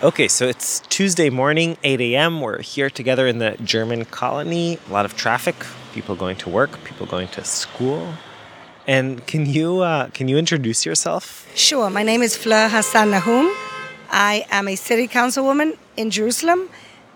Okay, so it's Tuesday morning, 8 a.m. We're here together in the German colony. A lot of traffic, people going to work, people going to school. And can you uh, can you introduce yourself? Sure. My name is Fleur Hassan Nahoum. I am a city councilwoman in Jerusalem,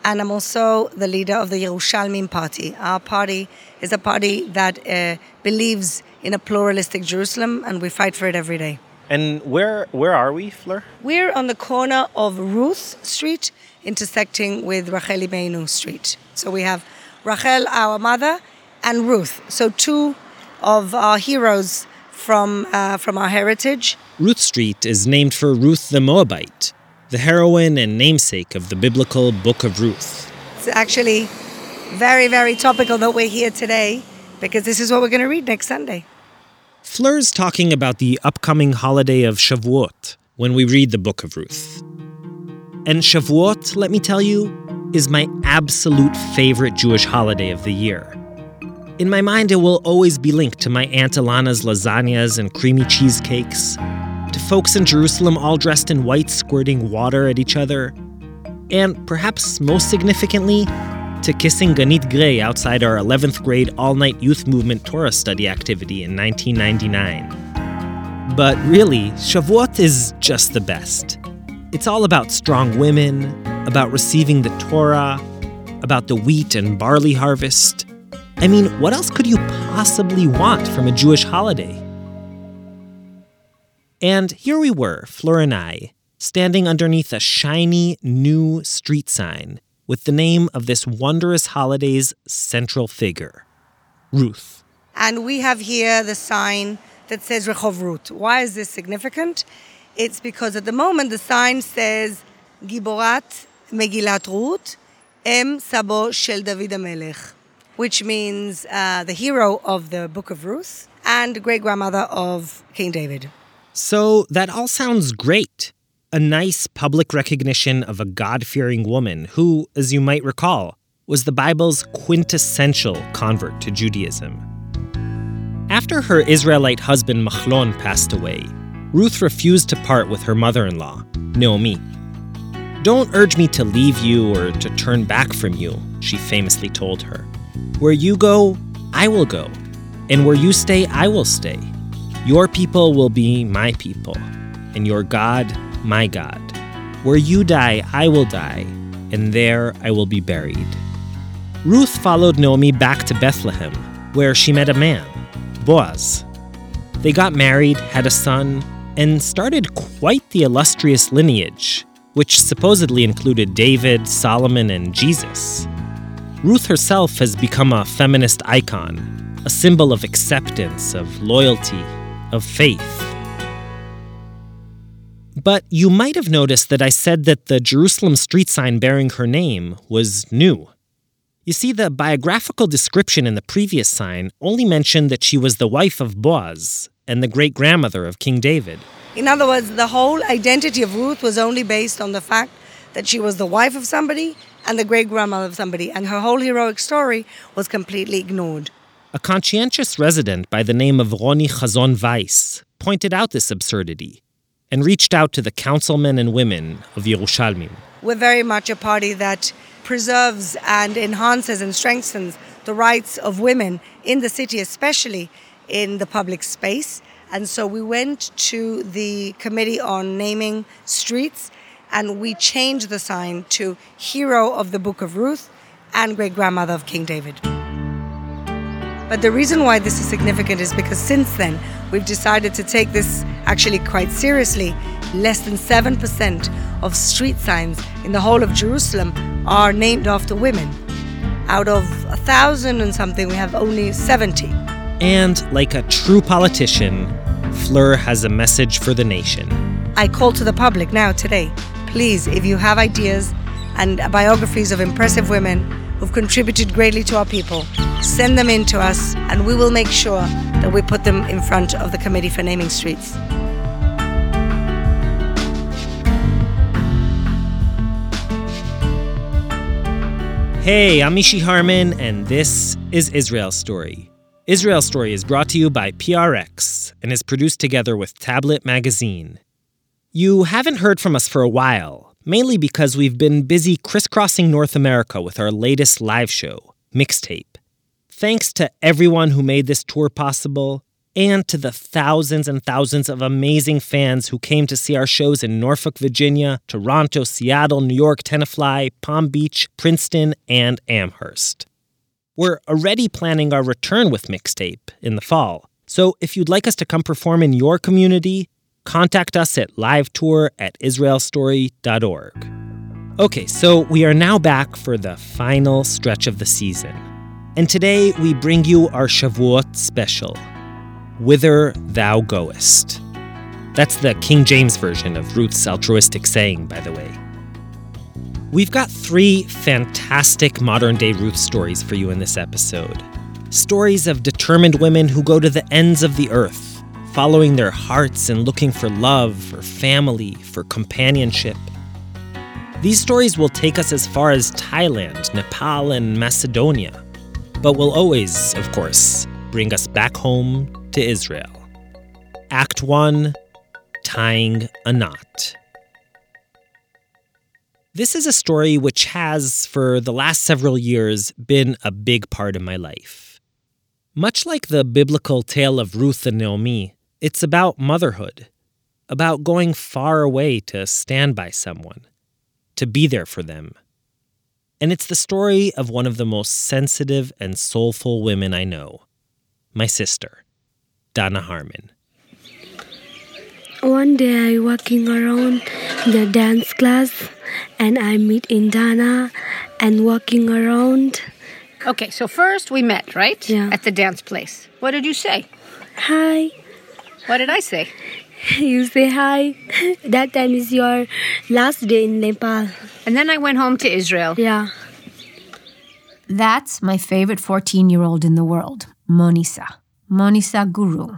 and I'm also the leader of the Yerushalmim Party. Our party is a party that uh, believes in a pluralistic Jerusalem, and we fight for it every day. And where where are we, Fleur? We're on the corner of Ruth Street, intersecting with Rachel Imeinu Street. So we have Rachel, our mother, and Ruth. So two of our heroes from uh, from our heritage. Ruth Street is named for Ruth the Moabite, the heroine and namesake of the biblical Book of Ruth. It's actually very, very topical that we're here today because this is what we're going to read next Sunday. Fleur's talking about the upcoming holiday of Shavuot when we read the Book of Ruth. And Shavuot, let me tell you, is my absolute favorite Jewish holiday of the year. In my mind, it will always be linked to my Aunt Alana's lasagnas and creamy cheesecakes, to folks in Jerusalem all dressed in white squirting water at each other, and perhaps most significantly, to kissing Ganit Gray outside our 11th grade all night youth movement Torah study activity in 1999. But really, Shavuot is just the best. It's all about strong women, about receiving the Torah, about the wheat and barley harvest. I mean, what else could you possibly want from a Jewish holiday? And here we were, Fleur and I, standing underneath a shiny new street sign with the name of this wondrous holiday's central figure, Ruth. And we have here the sign that says Rehov Ruth. Why is this significant? It's because at the moment the sign says Giborat Megillat Ruth, Em Sabo Shel David HaMelech, which means uh, the hero of the Book of Ruth and great grandmother of King David. So that all sounds great a nice public recognition of a God fearing woman who, as you might recall, was the Bible's quintessential convert to Judaism. After her Israelite husband Machlon passed away, Ruth refused to part with her mother in law, Naomi. Don't urge me to leave you or to turn back from you, she famously told her. Where you go, I will go, and where you stay, I will stay. Your people will be my people, and your God, my God. Where you die, I will die, and there I will be buried. Ruth followed Naomi back to Bethlehem, where she met a man, Boaz. They got married, had a son, and started quite the illustrious lineage, which supposedly included David, Solomon, and Jesus. Ruth herself has become a feminist icon, a symbol of acceptance, of loyalty, of faith. But you might have noticed that I said that the Jerusalem street sign bearing her name was new. You see, the biographical description in the previous sign only mentioned that she was the wife of Boaz and the great grandmother of King David. In other words, the whole identity of Ruth was only based on the fact that she was the wife of somebody and the great grandmother of somebody, and her whole heroic story was completely ignored. A conscientious resident by the name of Roni Chazon Weiss pointed out this absurdity and reached out to the councilmen and women of Yerushalmim. We're very much a party that preserves and enhances and strengthens the rights of women in the city, especially in the public space. And so we went to the Committee on Naming Streets and we changed the sign to Hero of the Book of Ruth and Great Grandmother of King David. But the reason why this is significant is because since then, we've decided to take this actually quite seriously. Less than 7% of street signs in the whole of Jerusalem are named after women. Out of a thousand and something, we have only 70. And like a true politician, Fleur has a message for the nation. I call to the public now today. Please, if you have ideas and biographies of impressive women who've contributed greatly to our people, send them in to us and we will make sure that we put them in front of the Committee for Naming Streets. Hey, I'm Mishy Harman, and this is Israel Story. Israel Story is brought to you by PRX and is produced together with Tablet Magazine. You haven't heard from us for a while, mainly because we've been busy crisscrossing North America with our latest live show, Mixtape. Thanks to everyone who made this tour possible, and to the thousands and thousands of amazing fans who came to see our shows in Norfolk, Virginia, Toronto, Seattle, New York, Tenafly, Palm Beach, Princeton, and Amherst. We're already planning our return with Mixtape in the fall, so if you'd like us to come perform in your community, contact us at livetour at israelstory.org. Okay, so we are now back for the final stretch of the season. And today we bring you our Shavuot special, Whither Thou Goest. That's the King James version of Ruth's altruistic saying, by the way. We've got three fantastic modern day Ruth stories for you in this episode. Stories of determined women who go to the ends of the earth, following their hearts and looking for love, for family, for companionship. These stories will take us as far as Thailand, Nepal, and Macedonia, but will always, of course, bring us back home to Israel. Act 1 Tying a Knot. This is a story which has, for the last several years, been a big part of my life. Much like the biblical tale of Ruth and Naomi, it's about motherhood, about going far away to stand by someone, to be there for them. And it's the story of one of the most sensitive and soulful women I know, my sister, Danna Harman. One day I walking around the dance class and I meet Indana and walking around Okay, so first we met, right? Yeah. At the dance place. What did you say? Hi. What did I say? You say hi. That time is your last day in Nepal. And then I went home to Israel. Yeah. That's my favorite 14 year old in the world, Monisa. Monisa Guru.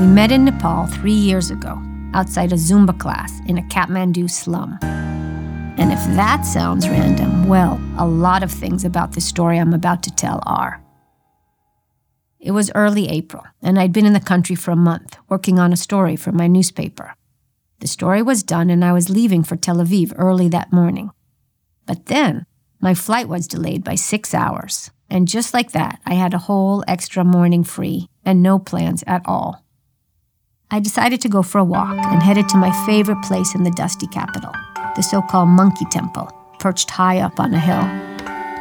We met in Nepal three years ago, outside a Zumba class in a Kathmandu slum. And if that sounds random, well, a lot of things about the story I'm about to tell are. It was early April, and I'd been in the country for a month, working on a story for my newspaper. The story was done, and I was leaving for Tel Aviv early that morning. But then, my flight was delayed by six hours, and just like that, I had a whole extra morning free and no plans at all. I decided to go for a walk and headed to my favorite place in the dusty capital, the so called Monkey Temple, perched high up on a hill.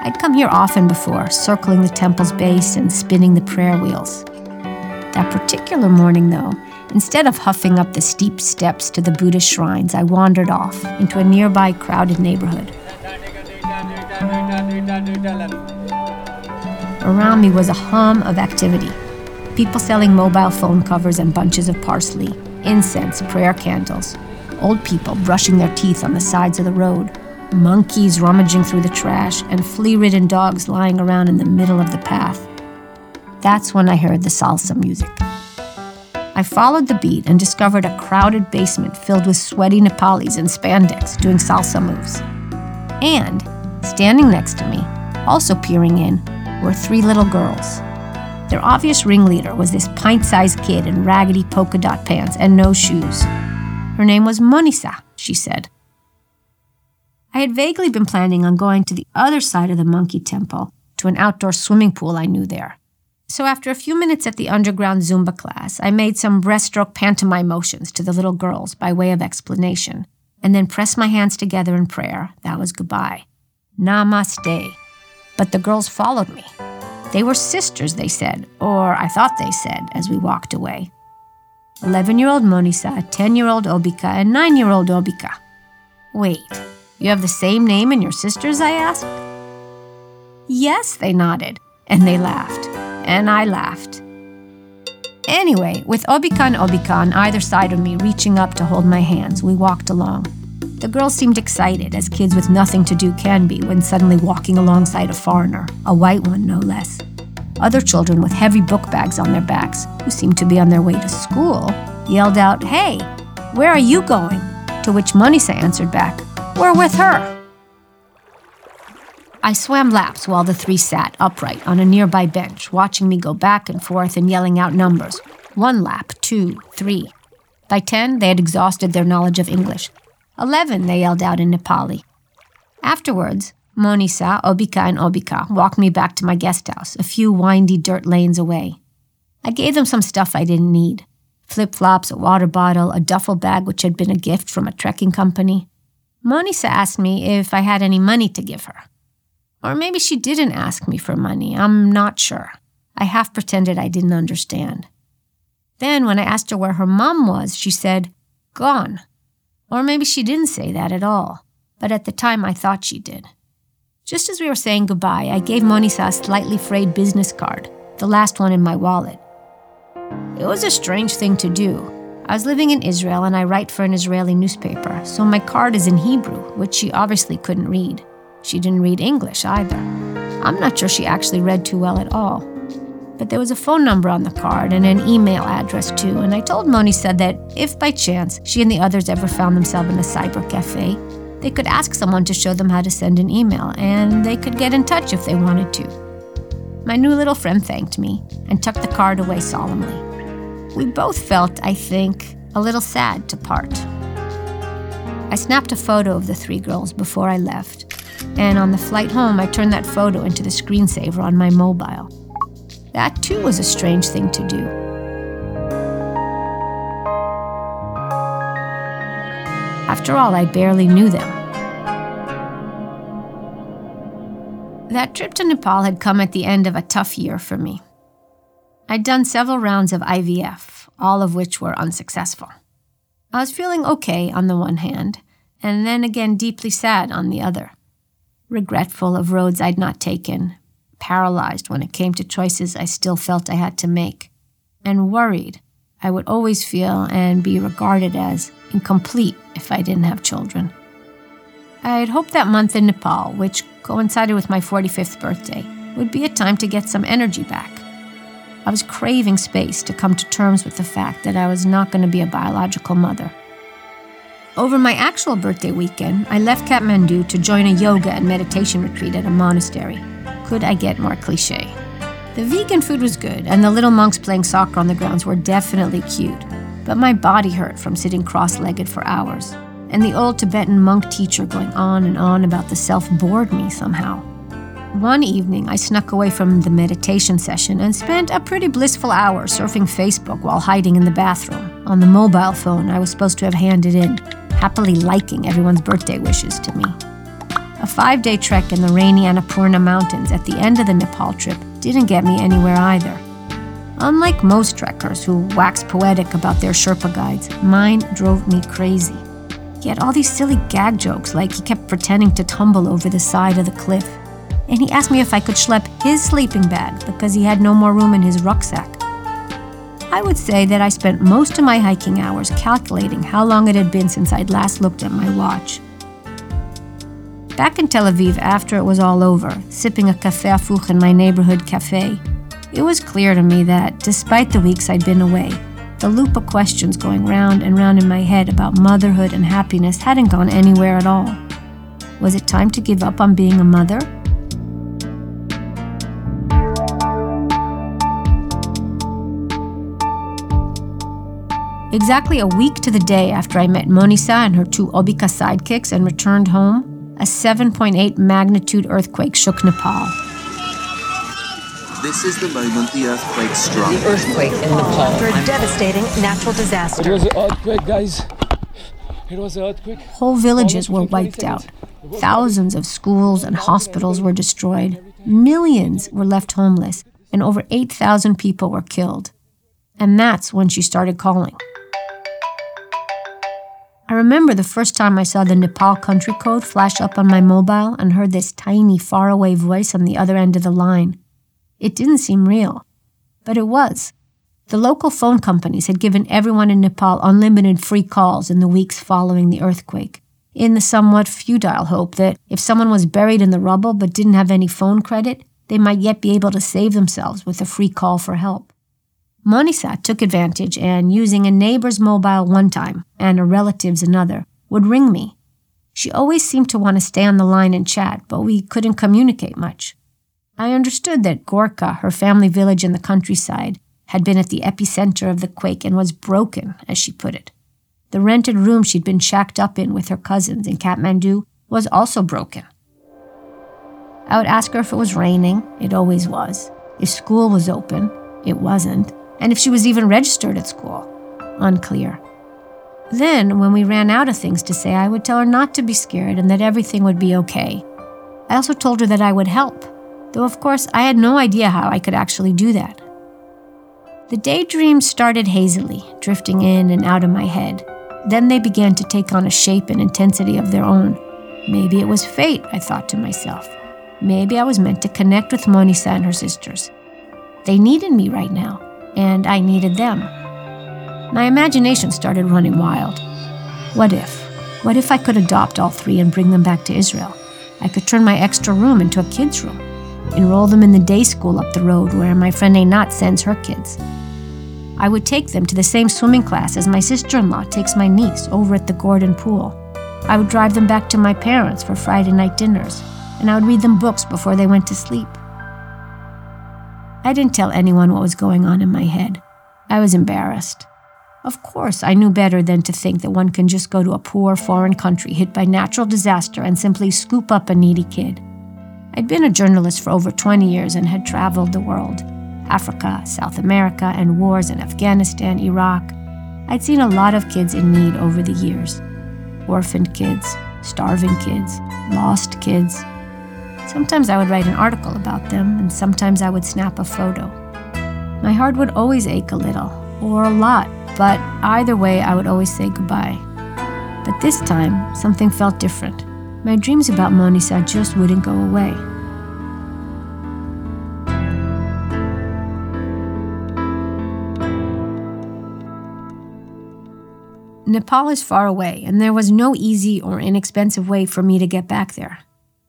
I'd come here often before, circling the temple's base and spinning the prayer wheels. That particular morning, though, instead of huffing up the steep steps to the Buddhist shrines, I wandered off into a nearby crowded neighborhood. Around me was a hum of activity people selling mobile phone covers and bunches of parsley, incense, prayer candles, old people brushing their teeth on the sides of the road, monkeys rummaging through the trash, and flea ridden dogs lying around in the middle of the path. That's when I heard the salsa music. I followed the beat and discovered a crowded basement filled with sweaty Nepalis in spandex doing salsa moves. And, standing next to me, also peering in, were three little girls. Their obvious ringleader was this pint sized kid in raggedy polka dot pants and no shoes. Her name was Monisa, she said. I had vaguely been planning on going to the other side of the monkey temple, to an outdoor swimming pool I knew there. So after a few minutes at the underground Zumba class, I made some breaststroke pantomime motions to the little girls by way of explanation, and then pressed my hands together in prayer. That was goodbye. Namaste. But the girls followed me. They were sisters, they said, or I thought they said as we walked away. 11 year old Monisa, 10 year old Obika, and 9 year old Obika. Wait, you have the same name in your sisters? I asked. Yes, they nodded, and they laughed, and I laughed. Anyway, with Obika and Obika on either side of me reaching up to hold my hands, we walked along. The girls seemed excited, as kids with nothing to do can be when suddenly walking alongside a foreigner, a white one no less. Other children with heavy book bags on their backs, who seemed to be on their way to school, yelled out, Hey, where are you going? To which Monisa answered back, We're with her. I swam laps while the three sat upright on a nearby bench, watching me go back and forth and yelling out numbers one lap, two, three. By ten, they had exhausted their knowledge of English. Eleven, they yelled out in Nepali. Afterwards, Monisa, Obika, and Obika walked me back to my guest house, a few windy dirt lanes away. I gave them some stuff I didn't need flip flops, a water bottle, a duffel bag which had been a gift from a trekking company. Monisa asked me if I had any money to give her. Or maybe she didn't ask me for money, I'm not sure. I half pretended I didn't understand. Then, when I asked her where her mom was, she said, Gone. Or maybe she didn't say that at all, but at the time I thought she did. Just as we were saying goodbye, I gave Monisa a slightly frayed business card, the last one in my wallet. It was a strange thing to do. I was living in Israel and I write for an Israeli newspaper, so my card is in Hebrew, which she obviously couldn't read. She didn't read English either. I'm not sure she actually read too well at all. But there was a phone number on the card and an email address too, and I told Monisa that if by chance she and the others ever found themselves in a cyber cafe, they could ask someone to show them how to send an email, and they could get in touch if they wanted to. My new little friend thanked me and tucked the card away solemnly. We both felt, I think, a little sad to part. I snapped a photo of the three girls before I left, and on the flight home, I turned that photo into the screensaver on my mobile. That too was a strange thing to do. After all, I barely knew them. That trip to Nepal had come at the end of a tough year for me. I'd done several rounds of IVF, all of which were unsuccessful. I was feeling okay on the one hand, and then again deeply sad on the other. Regretful of roads I'd not taken, paralyzed when it came to choices I still felt I had to make, and worried I would always feel and be regarded as incomplete if I didn't have children. I had hoped that month in Nepal, which coincided with my 45th birthday, would be a time to get some energy back. I was craving space to come to terms with the fact that I was not going to be a biological mother. Over my actual birthday weekend, I left Kathmandu to join a yoga and meditation retreat at a monastery. Could I get more cliche? The vegan food was good, and the little monks playing soccer on the grounds were definitely cute. But my body hurt from sitting cross legged for hours, and the old Tibetan monk teacher going on and on about the self bored me somehow. One evening, I snuck away from the meditation session and spent a pretty blissful hour surfing Facebook while hiding in the bathroom on the mobile phone I was supposed to have handed in, happily liking everyone's birthday wishes to me. A five day trek in the rainy Annapurna Mountains at the end of the Nepal trip didn't get me anywhere either. Unlike most trekkers who wax poetic about their Sherpa guides, mine drove me crazy. He had all these silly gag jokes, like he kept pretending to tumble over the side of the cliff. And he asked me if I could schlep his sleeping bag because he had no more room in his rucksack. I would say that I spent most of my hiking hours calculating how long it had been since I'd last looked at my watch. Back in Tel Aviv after it was all over, sipping a cafe hafuch in my neighborhood cafe, it was clear to me that, despite the weeks I'd been away, the loop of questions going round and round in my head about motherhood and happiness hadn't gone anywhere at all. Was it time to give up on being a mother? Exactly a week to the day after I met Monisa and her two Obika sidekicks and returned home, a 7.8 magnitude earthquake shook Nepal. This is the moment the earthquake struck. The earthquake in Nepal. After a devastating natural disaster. It was an earthquake, guys. It was an earthquake. Whole villages were wiped out. Thousands of schools and hospitals were destroyed. Millions were left homeless, and over 8,000 people were killed. And that's when she started calling. I remember the first time I saw the Nepal country code flash up on my mobile and heard this tiny, faraway voice on the other end of the line. It didn't seem real, but it was. The local phone companies had given everyone in Nepal unlimited free calls in the weeks following the earthquake, in the somewhat futile hope that if someone was buried in the rubble but didn't have any phone credit, they might yet be able to save themselves with a free call for help. Monisa took advantage and, using a neighbor's mobile one time and a relative's another, would ring me. She always seemed to want to stay on the line and chat, but we couldn't communicate much. I understood that Gorkha, her family village in the countryside, had been at the epicenter of the quake and was broken, as she put it. The rented room she'd been shacked up in with her cousins in Kathmandu was also broken. I would ask her if it was raining, it always was, if school was open, it wasn't, and if she was even registered at school, unclear. Then, when we ran out of things to say, I would tell her not to be scared and that everything would be okay. I also told her that I would help, though of course I had no idea how I could actually do that. The daydreams started hazily, drifting in and out of my head. Then they began to take on a shape and intensity of their own. Maybe it was fate, I thought to myself. Maybe I was meant to connect with Monisa and her sisters. They needed me right now, and I needed them. My imagination started running wild. What if? What if I could adopt all three and bring them back to Israel? I could turn my extra room into a kids' room, enroll them in the day school up the road where my friend Einat sends her kids. I would take them to the same swimming class as my sister in law takes my niece over at the Gordon Pool. I would drive them back to my parents for Friday night dinners and I would read them books before they went to sleep. I didn't tell anyone what was going on in my head. I was embarrassed. Of course, I knew better than to think that one can just go to a poor foreign country hit by natural disaster and simply scoop up a needy kid. I'd been a journalist for over 20 years and had traveled the world Africa, South America, and wars in Afghanistan, Iraq. I'd seen a lot of kids in need over the years orphaned kids, starving kids, lost kids, Sometimes I would write an article about them, and sometimes I would snap a photo. My heart would always ache a little, or a lot, but either way, I would always say goodbye. But this time, something felt different. My dreams about Monisa just wouldn't go away. Nepal is far away, and there was no easy or inexpensive way for me to get back there.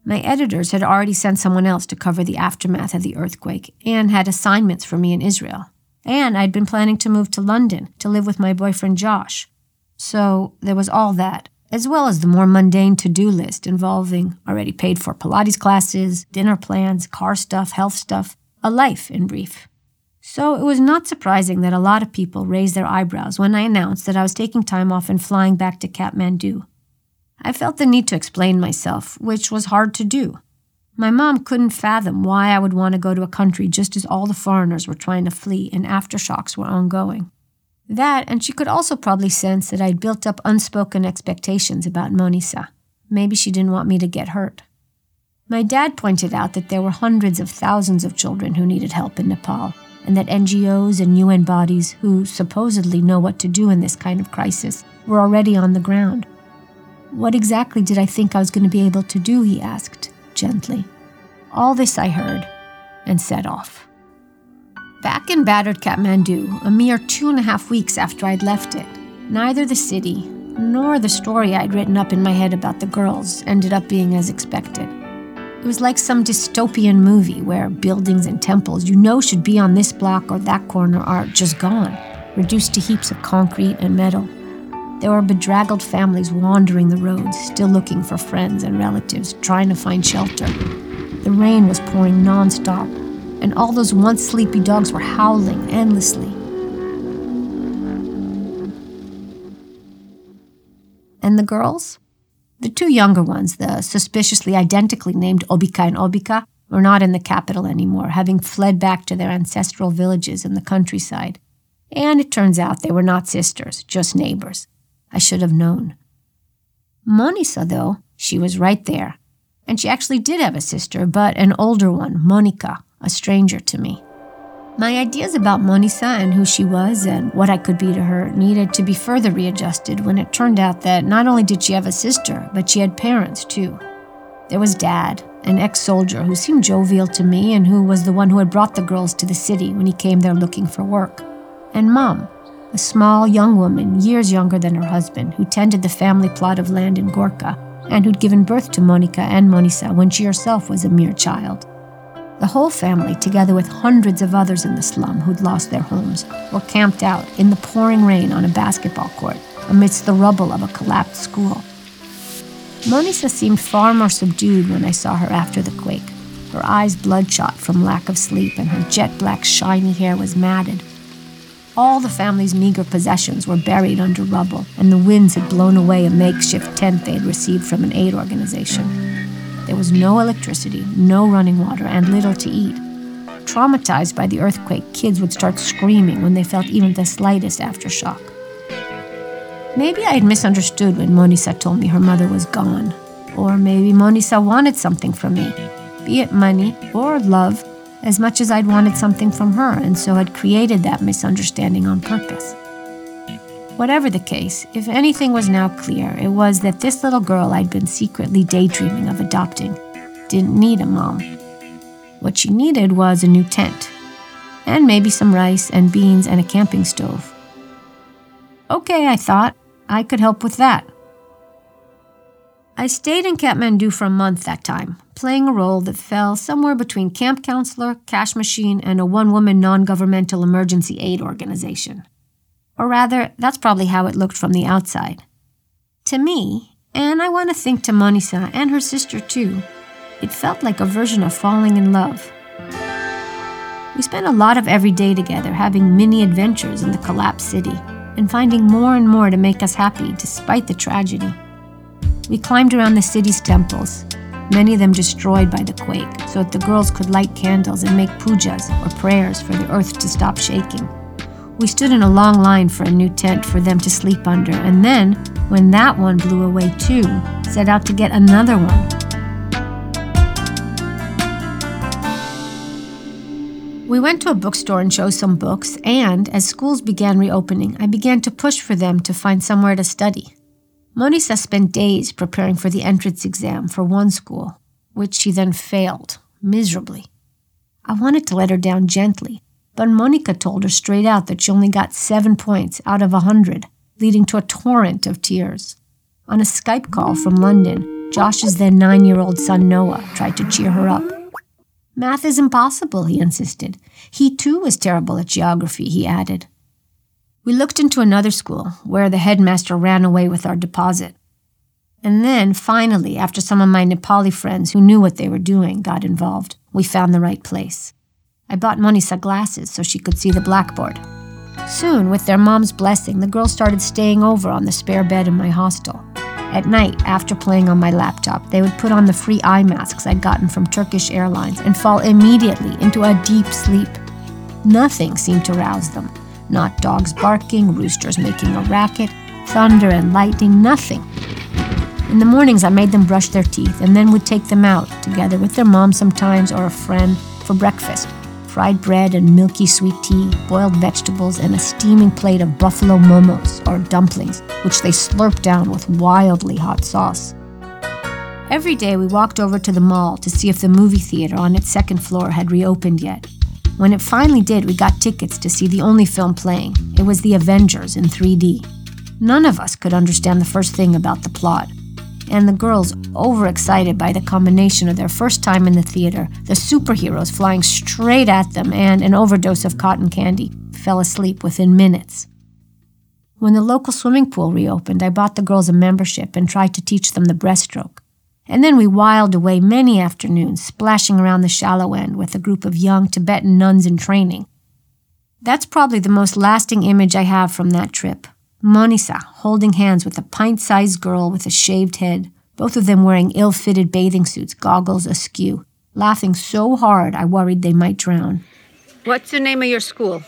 My editors had already sent someone else to cover the aftermath of the earthquake and had assignments for me in Israel. And I'd been planning to move to London to live with my boyfriend Josh. So there was all that, as well as the more mundane to do list involving already paid for Pilates classes, dinner plans, car stuff, health stuff, a life in brief. So it was not surprising that a lot of people raised their eyebrows when I announced that I was taking time off and flying back to Kathmandu. I felt the need to explain myself, which was hard to do. My mom couldn't fathom why I would want to go to a country just as all the foreigners were trying to flee and aftershocks were ongoing. That, and she could also probably sense that I'd built up unspoken expectations about Monisa. Maybe she didn't want me to get hurt. My dad pointed out that there were hundreds of thousands of children who needed help in Nepal, and that NGOs and UN bodies who supposedly know what to do in this kind of crisis were already on the ground. What exactly did I think I was going to be able to do? he asked, gently. All this I heard and set off. Back in battered Kathmandu, a mere two and a half weeks after I'd left it, neither the city nor the story I'd written up in my head about the girls ended up being as expected. It was like some dystopian movie where buildings and temples you know should be on this block or that corner are just gone, reduced to heaps of concrete and metal. There were bedraggled families wandering the roads, still looking for friends and relatives, trying to find shelter. The rain was pouring nonstop, and all those once sleepy dogs were howling endlessly. And the girls? The two younger ones, the suspiciously identically named Obika and Obika, were not in the capital anymore, having fled back to their ancestral villages in the countryside. And it turns out they were not sisters, just neighbors. I should have known. Monisa, though, she was right there. And she actually did have a sister, but an older one, Monica, a stranger to me. My ideas about Monisa and who she was and what I could be to her needed to be further readjusted when it turned out that not only did she have a sister, but she had parents too. There was Dad, an ex soldier who seemed jovial to me and who was the one who had brought the girls to the city when he came there looking for work. And Mom, a small young woman, years younger than her husband, who tended the family plot of land in Gorkha and who'd given birth to Monica and Monisa when she herself was a mere child. The whole family, together with hundreds of others in the slum who'd lost their homes, were camped out in the pouring rain on a basketball court amidst the rubble of a collapsed school. Monisa seemed far more subdued when I saw her after the quake. Her eyes bloodshot from lack of sleep, and her jet black, shiny hair was matted All the family's meager possessions were buried under rubble, and the winds had blown away a makeshift tent they had received from an aid organization. There was no electricity, no running water, and little to eat. Traumatized by the earthquake, kids would start screaming when they felt even the slightest aftershock. Maybe I had misunderstood when Monisa told me her mother was gone. Or maybe Monisa wanted something from me, be it money or love, as much as I'd wanted something from her, and so had created that misunderstanding on purpose. Whatever the case, if anything was now clear, it was that this little girl I'd been secretly daydreaming of adopting didn't need a mom. What she needed was a new tent, and maybe some rice and beans and a camping stove. Okay, I thought, I could help with that. I stayed in Kathmandu for a month that time, playing a role that fell somewhere between camp counselor, cash machine, and a one woman non governmental emergency aid organization. Or rather, that's probably how it looked from the outside. To me, and I want to think to Monisa and her sister too, it felt like a version of falling in love. We spent a lot of every day together having mini adventures in the collapsed city and finding more and more to make us happy despite the tragedy. We climbed around the city's temples, many of them destroyed by the quake, so that the girls could light candles and make pujas or prayers for the earth to stop shaking. We stood in a long line for a new tent for them to sleep under, and then, when that one blew away too, set out to get another one. We went to a bookstore and chose some books, and as schools began reopening, I began to push for them to find somewhere to study. Monisa spent days preparing for the entrance exam for one school, which she then failed miserably. I wanted to let her down gently, but Monica told her straight out that she only got seven points out of a hundred, leading to a torrent of tears. On a Skype call from London, Josh's then nine year old son Noah tried to cheer her up. Math is impossible, he insisted. He too was terrible at geography, he added. We looked into another school where the headmaster ran away with our deposit. And then, finally, after some of my Nepali friends who knew what they were doing got involved, we found the right place. I bought Monisa glasses so she could see the blackboard. Soon, with their mom's blessing, the girls started staying over on the spare bed in my hostel. At night, after playing on my laptop, they would put on the free eye masks I'd gotten from Turkish Airlines and fall immediately into a deep sleep. Nothing seemed to rouse them. Not dogs barking, roosters making a racket, thunder and lightning, nothing. In the mornings, I made them brush their teeth and then would take them out, together with their mom sometimes or a friend, for breakfast fried bread and milky sweet tea, boiled vegetables, and a steaming plate of buffalo momos, or dumplings, which they slurped down with wildly hot sauce. Every day we walked over to the mall to see if the movie theater on its second floor had reopened yet. When it finally did, we got tickets to see the only film playing. It was The Avengers in 3D. None of us could understand the first thing about the plot. And the girls, overexcited by the combination of their first time in the theater, the superheroes flying straight at them, and an overdose of cotton candy, fell asleep within minutes. When the local swimming pool reopened, I bought the girls a membership and tried to teach them the breaststroke. And then we whiled away many afternoons splashing around the shallow end with a group of young Tibetan nuns in training. That's probably the most lasting image I have from that trip. Monisa holding hands with a pint sized girl with a shaved head, both of them wearing ill fitted bathing suits, goggles askew, laughing so hard I worried they might drown. What's the name of your school?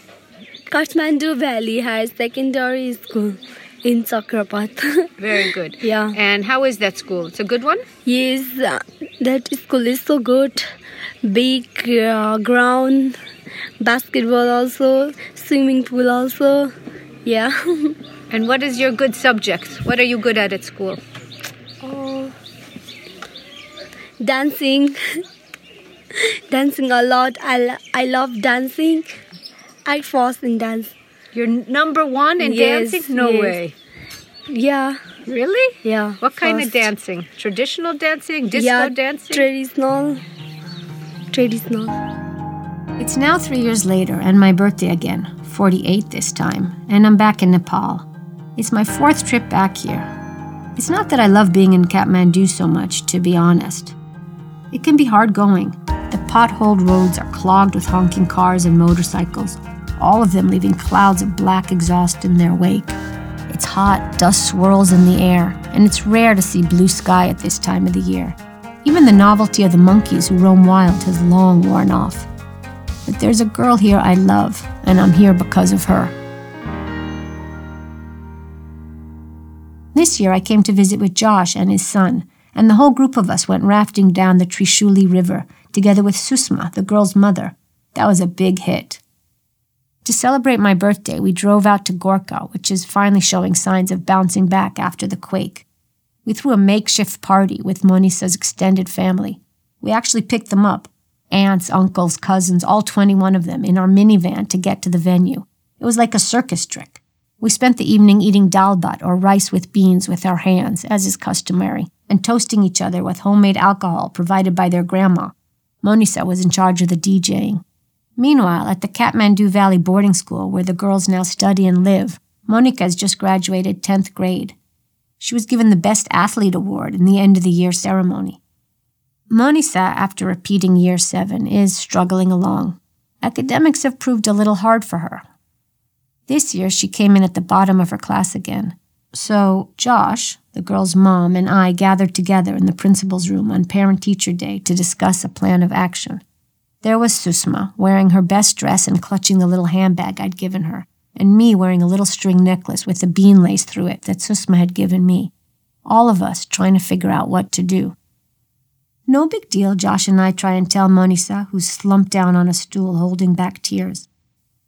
Kathmandu Valley High Secondary School in Chakrapath. Very good. Yeah. And how is that school? It's a good one? yes, uh, that school is so good. Big uh, ground, basketball also, swimming pool also. Yeah. And what is your good subject? What are you good at at school? Oh, dancing. dancing a lot. I, I love dancing. I first in dance. You're number one in Yes, dancing? No yes. way. Yeah. Really? Yeah. What kind of dancing? Traditional dancing? Disco dancing? yeah, dancing? Traditional. Traditional. It's now three years later and my birthday again, 48 this time, and I'm back in Nepal. It's my fourth trip back here. It's not that I love being in Kathmandu so much, to be honest. It can be hard going. The potholed roads are clogged with honking cars and motorcycles. All of them leaving clouds of black exhaust in their wake. It's hot, dust swirls in the air, and it's rare to see blue sky at this time of the year. Even the novelty of the monkeys who roam wild has long worn off. But there's a girl here I love, and I'm here because of her. This year I came to visit with Josh and his son, and the whole group of us went rafting down the Trishuli River, together with Susma, the girl's mother. That was a big hit. To celebrate my birthday, we drove out to Gorkha, which is finally showing signs of bouncing back after the quake. We threw a makeshift party with Monisa's extended family. We actually picked them up aunts, uncles, cousins, all 21 of them, in our minivan to get to the venue. It was like a circus trick. We spent the evening eating dal bhat, or rice with beans, with our hands, as is customary, and toasting each other with homemade alcohol provided by their grandma. Monisa was in charge of the DJing. Meanwhile, at the Kathmandu Valley boarding school, where the girls now study and live, Monica has just graduated 10th grade. She was given the Best Athlete Award in the end of the year ceremony. Monisa, after repeating year seven, is struggling along. Academics have proved a little hard for her. This year, she came in at the bottom of her class again. So, Josh, the girl's mom, and I gathered together in the principal's room on Parent Teacher Day to discuss a plan of action. There was Susma, wearing her best dress and clutching the little handbag I'd given her, and me wearing a little string necklace with a bean lace through it that Susma had given me. All of us trying to figure out what to do. No big deal, Josh and I try and tell Monisa, who's slumped down on a stool holding back tears.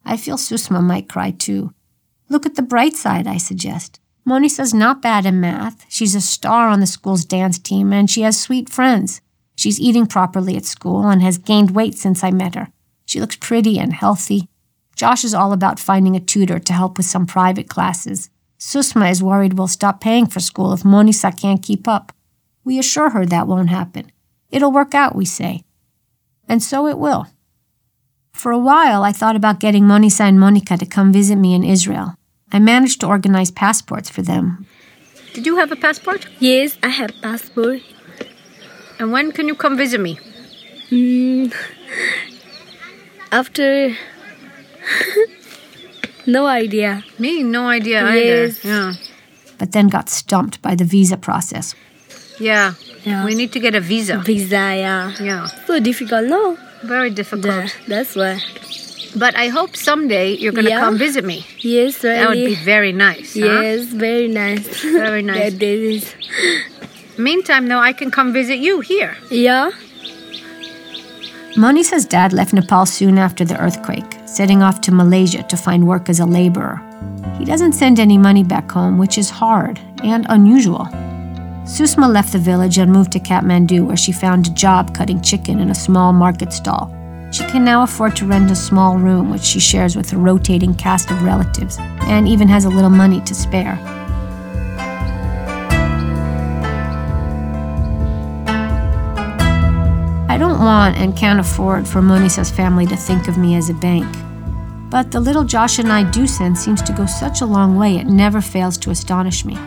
I feel Susma might cry too. Look at the bright side, I suggest. Monisa's not bad in math. She's a star on the school's dance team, and she has sweet friends. She's eating properly at school and has gained weight since I met her. She looks pretty and healthy. Josh is all about finding a tutor to help with some private classes. Susma is worried we'll stop paying for school if Monisa can't keep up. We assure her that won't happen. It'll work out, we say. And so it will. For a while, I thought about getting Monisa and Monica to come visit me in Israel. I managed to organize passports for them. Did you have a passport? Yes, I have a passport. And when can you come visit me? Mm, after. no idea. Me, no idea Yes. either. Yeah. but then got stumped by the visa process. yeah. Yeah. We need to get a visa. Visa, yeah. Yeah. So difficult, no? Very difficult. Yeah, that's why. But I hope someday you're going to Yeah. come visit me. Yes, really. That would be very nice. huh? Yes, very nice. Very nice. that is. Meantime, though, I can come visit you here. Yeah. Monisa's dad left Nepal soon after the earthquake, setting off to Malaysia to find work as a laborer. He doesn't send any money back home, which is hard and unusual. Susma left the village and moved to Kathmandu, where she found a job cutting chicken in a small market stall. She can now afford to rent a small room, which she shares with a rotating cast of relatives, and even has a little money to spare. I don't want and can't afford for Monisa's family to think of me as a bank. But the little Josh and I do send seems to go such a long way it never fails to astonish me.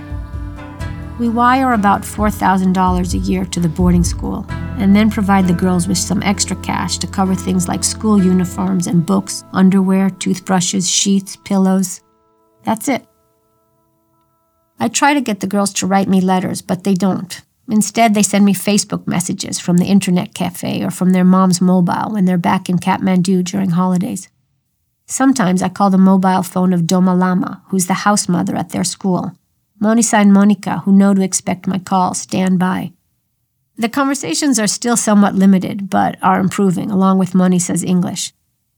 We wire about $4,000 a year to the boarding school, and then provide the girls with some extra cash to cover things like school uniforms and books, underwear, toothbrushes, sheets, pillows. That's it. I try to get the girls to write me letters, but they don't. Instead, they send me Facebook messages from the internet cafe or from their mom's mobile when they're back in Kathmandu during holidays. Sometimes I call the mobile phone of Doma Lama, who's the house mother at their school. Monisa and Monica, who know to expect my call, stand by. The conversations are still somewhat limited, but are improving, along with Monisa's English.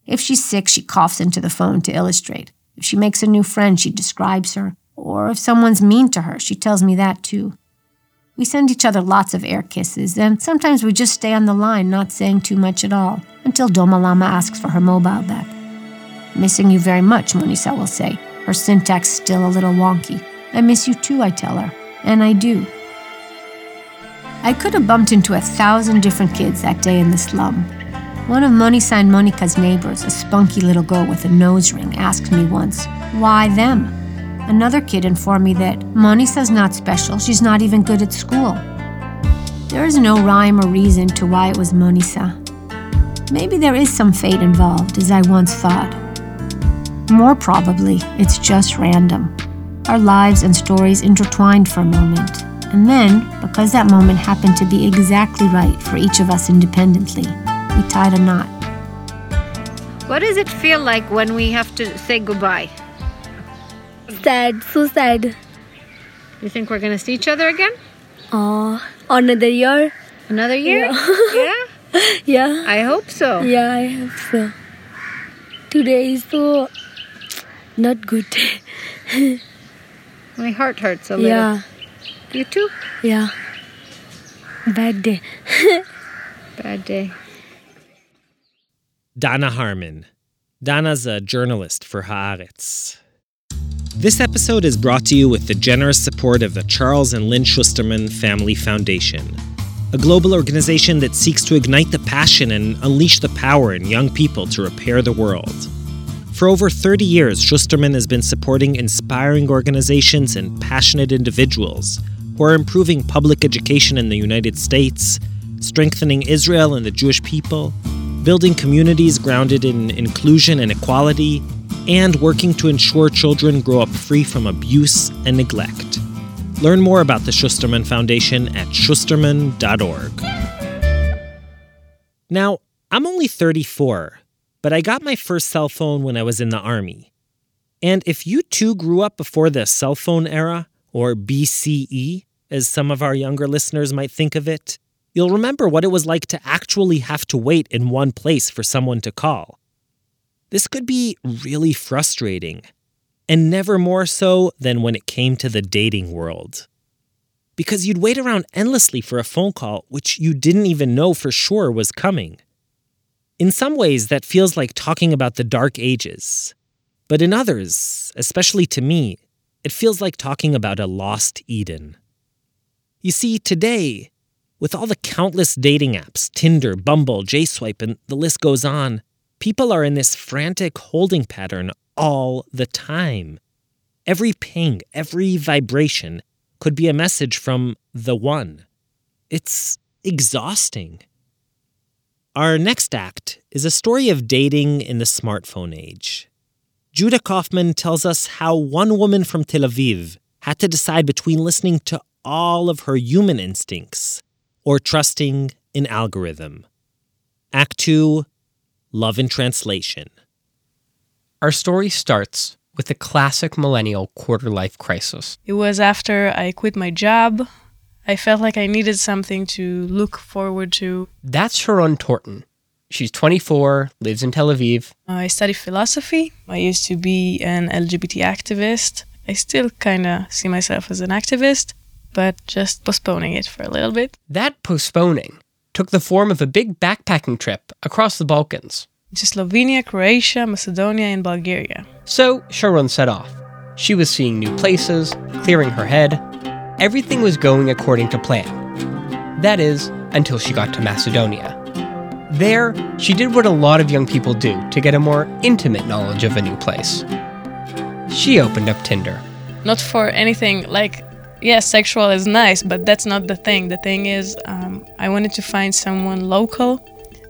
If she's sick, she coughs into the phone to illustrate. If she makes a new friend, she describes her. Or if someone's mean to her, she tells me that too. We send each other lots of air kisses, and sometimes we just stay on the line, not saying too much at all, until Doma Lama asks for her mobile back. Missing you very much, Monisa will say, her syntax still a little wonky. I miss you too, I tell her, and I do. I could have bumped into a thousand different kids that day in the slum. One of Monisa and Monica's neighbors, a spunky little girl with a nose ring, asked me once, Why them? Another kid informed me that Monisa's not special, she's not even good at school. There is no rhyme or reason to why it was Monisa. Maybe there is some fate involved, as I once thought. more probably, it's just random. Our lives and stories intertwined for a moment. And then, because that moment happened to be exactly right for each of us independently, we tied a knot. What does it feel like when we have to say goodbye? Sad, so sad. You think we're gonna see each other again? Oh, another year? Another year? Yeah. yeah? Yeah. I hope so. Yeah, I hope so. Today is so not good. My heart hurts a little. yeah, You too? yeah. Bad day. Bad day. Danna Harman. Danna's a journalist for Haaretz. This episode is brought to you with the generous support of the Charles and Lynn Schusterman Family Foundation, a global organization that seeks to ignite the passion and unleash the power in young people to repair the world. For over 30 years, Schusterman has been supporting inspiring organizations and passionate individuals who are improving public education in the United States, strengthening Israel and the Jewish people, building communities grounded in inclusion and equality, and working to ensure children grow up free from abuse and neglect. Learn more about the Schusterman Foundation at schusterman.org. Now, I'm only 34, but I got my first cell phone when I was in the Army. And if you too grew up before the cell phone era, or BCE, as some of our younger listeners might think of it, you'll remember what it was like to actually have to wait in one place for someone to call. This could be really frustrating, and never more so than when it came to the dating world. Because you'd wait around endlessly for a phone call which you didn't even know for sure was coming. In some ways, that feels like talking about the dark ages. But in others, especially to me, it feels like talking about a lost Eden. You see, today, with all the countless dating apps Tinder, Bumble, JSwipe, and the list goes on people are in this frantic holding pattern all the time. Every ping, every vibration could be a message from the one. It's exhausting. Our next act is a story of dating in the smartphone age. Judah Kaufman tells us how one woman from Tel Aviv had to decide between listening to all of her human instincts or trusting an algorithm. Act 2 Love in Translation. Our story starts with the classic millennial quarter life crisis. It was after I quit my job. I felt like I needed something to look forward to. That's Sharon Torton. She's 24, lives in Tel Aviv. I study philosophy. I used to be an LGBT activist. I still kind of see myself as an activist, but just postponing it for a little bit. That postponing took the form of a big backpacking trip across the Balkans. To Slovenia, Croatia, Macedonia, and Bulgaria. So Sharon set off. She was seeing new places, clearing her head. Everything was going according to plan. That is, until she got to Macedonia. There, she did what a lot of young people do to get a more intimate knowledge of a new place. She opened up Tinder. Not for anything like, yes, sexual is nice, but that's not the thing. The thing is, um, I wanted to find someone local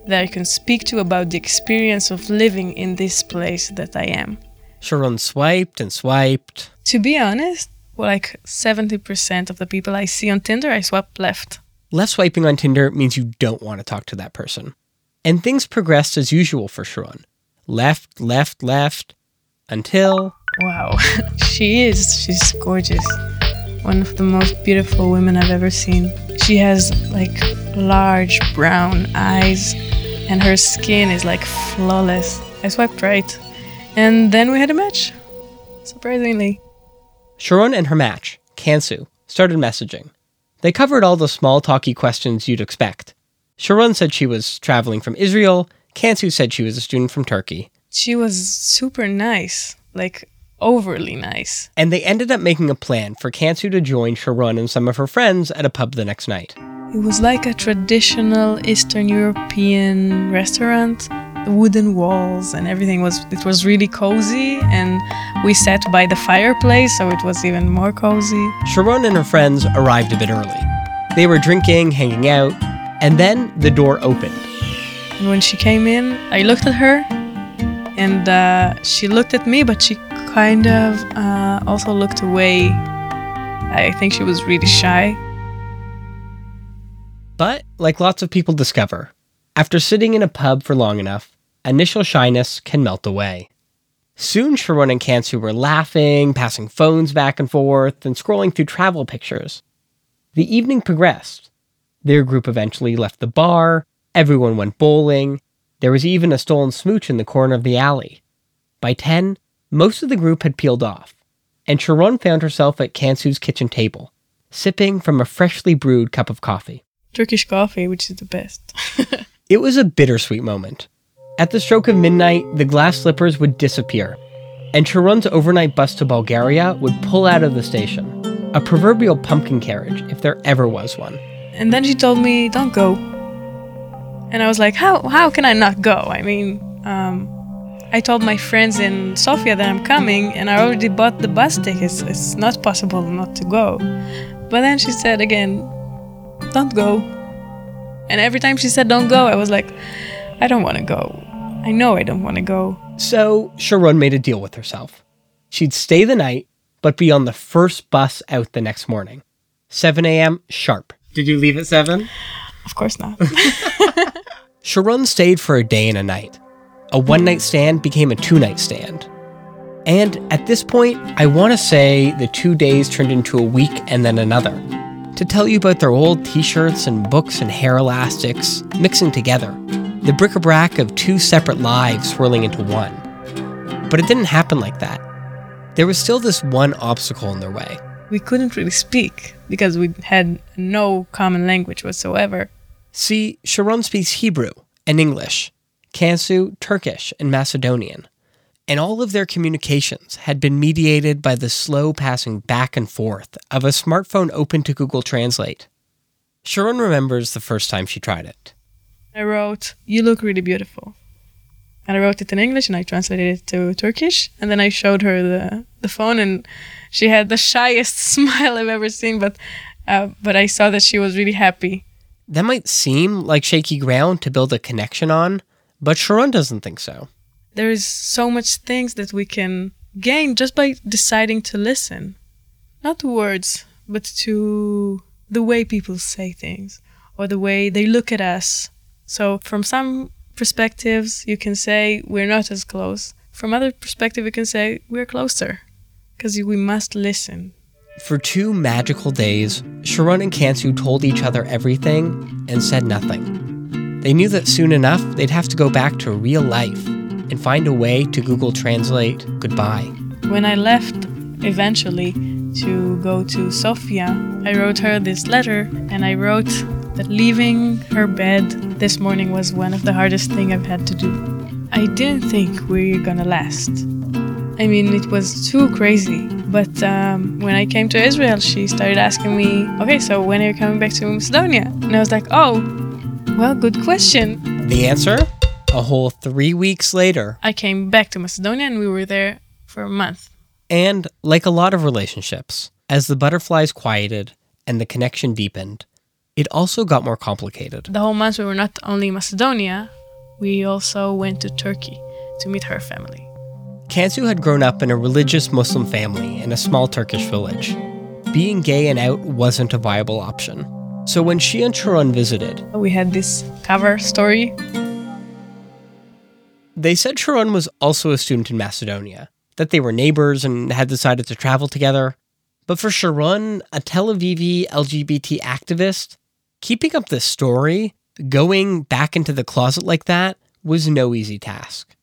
that I can speak to about the experience of living in this place that I am. Sharon swiped and swiped. To be honest, well, like 70% of the people I see on Tinder, I swipe left. Left swiping on Tinder means you don't want to talk to that person. And things progressed as usual for Sharon. Left, left, left, until. Wow, she is. She's gorgeous. One of the most beautiful women I've ever seen. She has like large brown eyes, and her skin is like flawless. I swiped right. And then we had a match. Surprisingly. Sharon and her match, Kansu, started messaging. They covered all the small talky questions you'd expect. Sharon said she was traveling from Israel. Kansu said she was a student from Turkey. She was super nice, like overly nice. And they ended up making a plan for Kansu to join Sharon and some of her friends at a pub the next night. It was like a traditional Eastern European restaurant. The wooden walls and everything was it was really cozy and we sat by the fireplace so it was even more cozy. Sharon and her friends arrived a bit early. They were drinking, hanging out, and then the door opened. And when she came in, I looked at her and uh, she looked at me, but she kind of uh, also looked away. I think she was really shy. But, like lots of people discover, after sitting in a pub for long enough, initial shyness can melt away. Soon, Sharon and Kansu were laughing, passing phones back and forth, and scrolling through travel pictures. The evening progressed. Their group eventually left the bar, everyone went bowling, there was even a stolen smooch in the corner of the alley. By 10, most of the group had peeled off, and Sharon found herself at Kansu's kitchen table, sipping from a freshly brewed cup of coffee. Turkish coffee, which is the best. It was a bittersweet moment. At the stroke of midnight, the glass slippers would disappear, and Sharon's overnight bus to Bulgaria would pull out of the station. A proverbial pumpkin carriage, if there ever was one. and then she told me, "Don't go." And I was like, "How? How can I not go? I mean, um, I told my friends in Sofia that I'm coming, and I already bought the bus tickets. It's not possible not to go." But then she said again, "Don't go." And every time she said, "Don't go," I was like, "I don't want to go. I know I don't want to go." So Sharon made a deal with herself. She'd stay the night, but be on the first bus out the next morning. 7 a.m. sharp. Did you leave at 7? Of course not. Sharon stayed for a day and a night. A one night stand became a two night stand. And at this point, I want to say the two days turned into a week and then another. To tell you about their old t shirts and books and hair elastics mixing together, the bric a brac of two separate lives swirling into one. But it didn't happen like that. There was still this one obstacle in their way. we couldn't really speak because we had no common language whatsoever. See, Sharon speaks Hebrew and English, Kansu, Turkish, and Macedonian. And all of their communications had been mediated by the slow passing back and forth of a smartphone open to Google Translate. Sharon remembers the first time she tried it. I wrote, You look really beautiful. And I wrote it in English and I translated it to Turkish. And then I showed her the, the phone and she had the shyest smile I've ever seen. But, uh, but I saw that she was really happy. That might seem like shaky ground to build a connection on, but Sharon doesn't think so. There is so much things that we can gain just by deciding to listen. Not to words, but to the way people say things or the way they look at us. So from some perspectives, you can say we're not as close. From other perspective, you can say we're closer because we must listen. For two magical days, Sharon and Kansu told each other everything and said nothing. They knew that soon enough they'd have to go back to real life and find a way to Google Translate goodbye. When I left eventually to go to Sofia, I wrote her this letter and I wrote that leaving her bed this morning was one of the hardest thing I've had to do. I didn't think we were gonna last. I mean, it was too crazy. But um, when I came to Israel, she started asking me, okay, so when are you coming back to Macedonia? And I was like, oh, well, good question. The answer? A whole three weeks later. I came back to Macedonia and we were there for a month. And like a lot of relationships, as the butterflies quieted and the connection deepened, it also got more complicated. The whole month we were not only in Macedonia, we also went to Turkey to meet her family. Kansu had grown up in a religious Muslim family in a small Turkish village. Being gay and out wasn't a viable option. So when she and Sharon visited, We had this cover story. they said Sharon was also a student in Macedonia, that they were neighbors and had decided to travel together. But for Sharon, a Tel Aviv LGBT activist, keeping up this story, going back into the closet like that, was no easy task.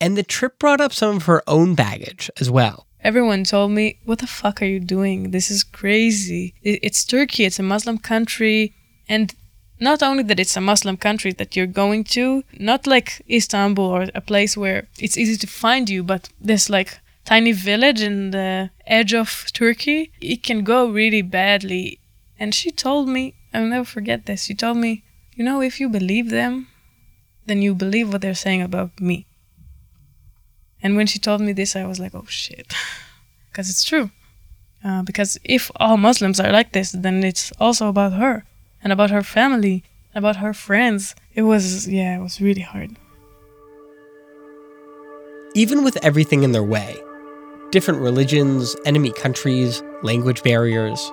And the trip brought up some of her own baggage as well. Everyone told me, What the fuck are you doing? This is crazy. It's Turkey, it's a Muslim country. And not only that it's a Muslim country that you're going to, not like Istanbul or a place where it's easy to find you, but this like tiny village in the edge of Turkey, it can go really badly. And she told me, I'll never forget this. She told me, You know, if you believe them, then you believe what they're saying about me. And when she told me this, I was like, oh shit. Because it's true. Uh, because if all Muslims are like this, then it's also about her and about her family, about her friends. It was, yeah, it was really hard. Even with everything in their way different religions, enemy countries, language barriers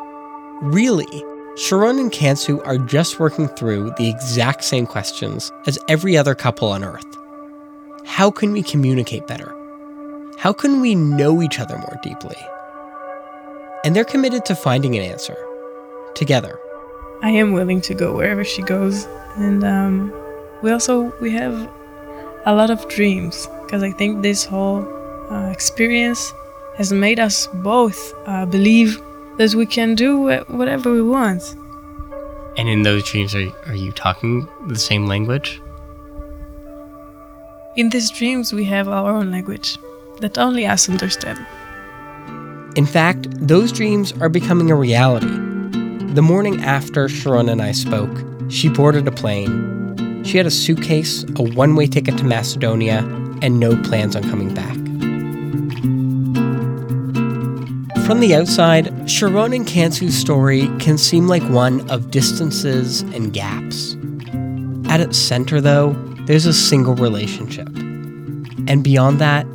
really, Sharon and Kansu are just working through the exact same questions as every other couple on Earth. How can we communicate better? How can we know each other more deeply? And they're committed to finding an answer together. I am willing to go wherever she goes, and um, we also we have a lot of dreams because I think this whole uh, experience has made us both uh, believe that we can do whatever we want. And in those dreams, are, are you talking the same language? In these dreams, we have our own language that only us understand. In fact, those dreams are becoming a reality. The morning after Sharon and I spoke, she boarded a plane. She had a suitcase, a one way ticket to Macedonia, and no plans on coming back. From the outside, Sharon and Kansu's story can seem like one of distances and gaps. At its center, though, there's a single relationship. And beyond that,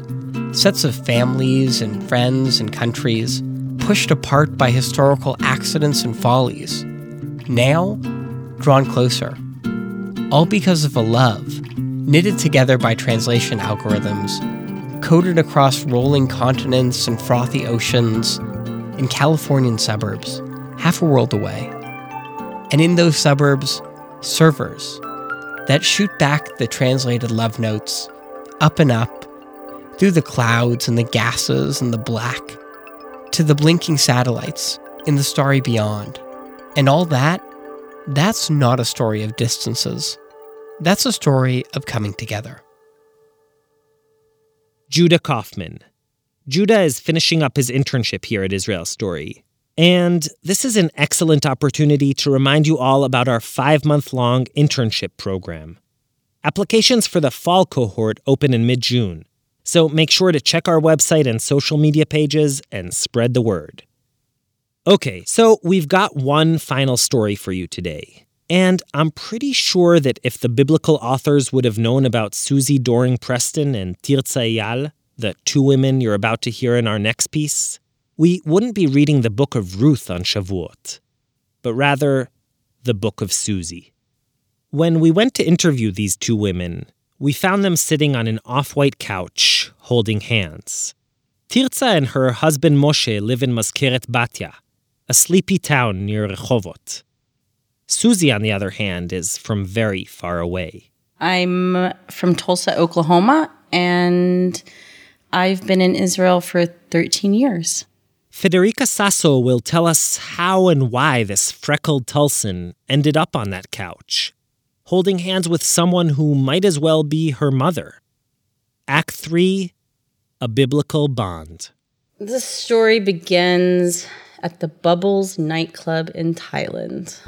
sets of families and friends and countries pushed apart by historical accidents and follies, now drawn closer. All because of a love, knitted together by translation algorithms, coded across rolling continents and frothy oceans in Californian suburbs, half a world away. And in those suburbs, servers that shoot back the translated love notes up and up through the clouds and the gases and the black to the blinking satellites in the starry beyond. And all that, that's not a story of distances. That's a story of coming together. Judah Kaufman. Judah is finishing up his internship here at Israel Story. And this is an excellent opportunity to remind you all about our five month long internship program. Applications for the fall cohort open in mid June, so make sure to check our website and social media pages and spread the word. Okay, so we've got one final story for you today. And I'm pretty sure that if the biblical authors would have known about Susie Doring Preston and Tirza Eyal, the two women you're about to hear in our next piece, we wouldn't be reading the book of Ruth on Shavuot, but rather the book of Susie. When we went to interview these two women, we found them sitting on an off white couch, holding hands. Tirza and her husband Moshe live in Mazkeret Batya, a sleepy town near Rehovot. Susie, on the other hand, is from very far away. I'm from Tulsa, Oklahoma, and I've been in Israel for 13 years. Federica Sasso will tell us how and why this freckled Tulsan ended up on that couch holding hands with someone who might as well be her mother. Act 3 A Biblical Bond. This story begins at the Bubbles nightclub in Thailand.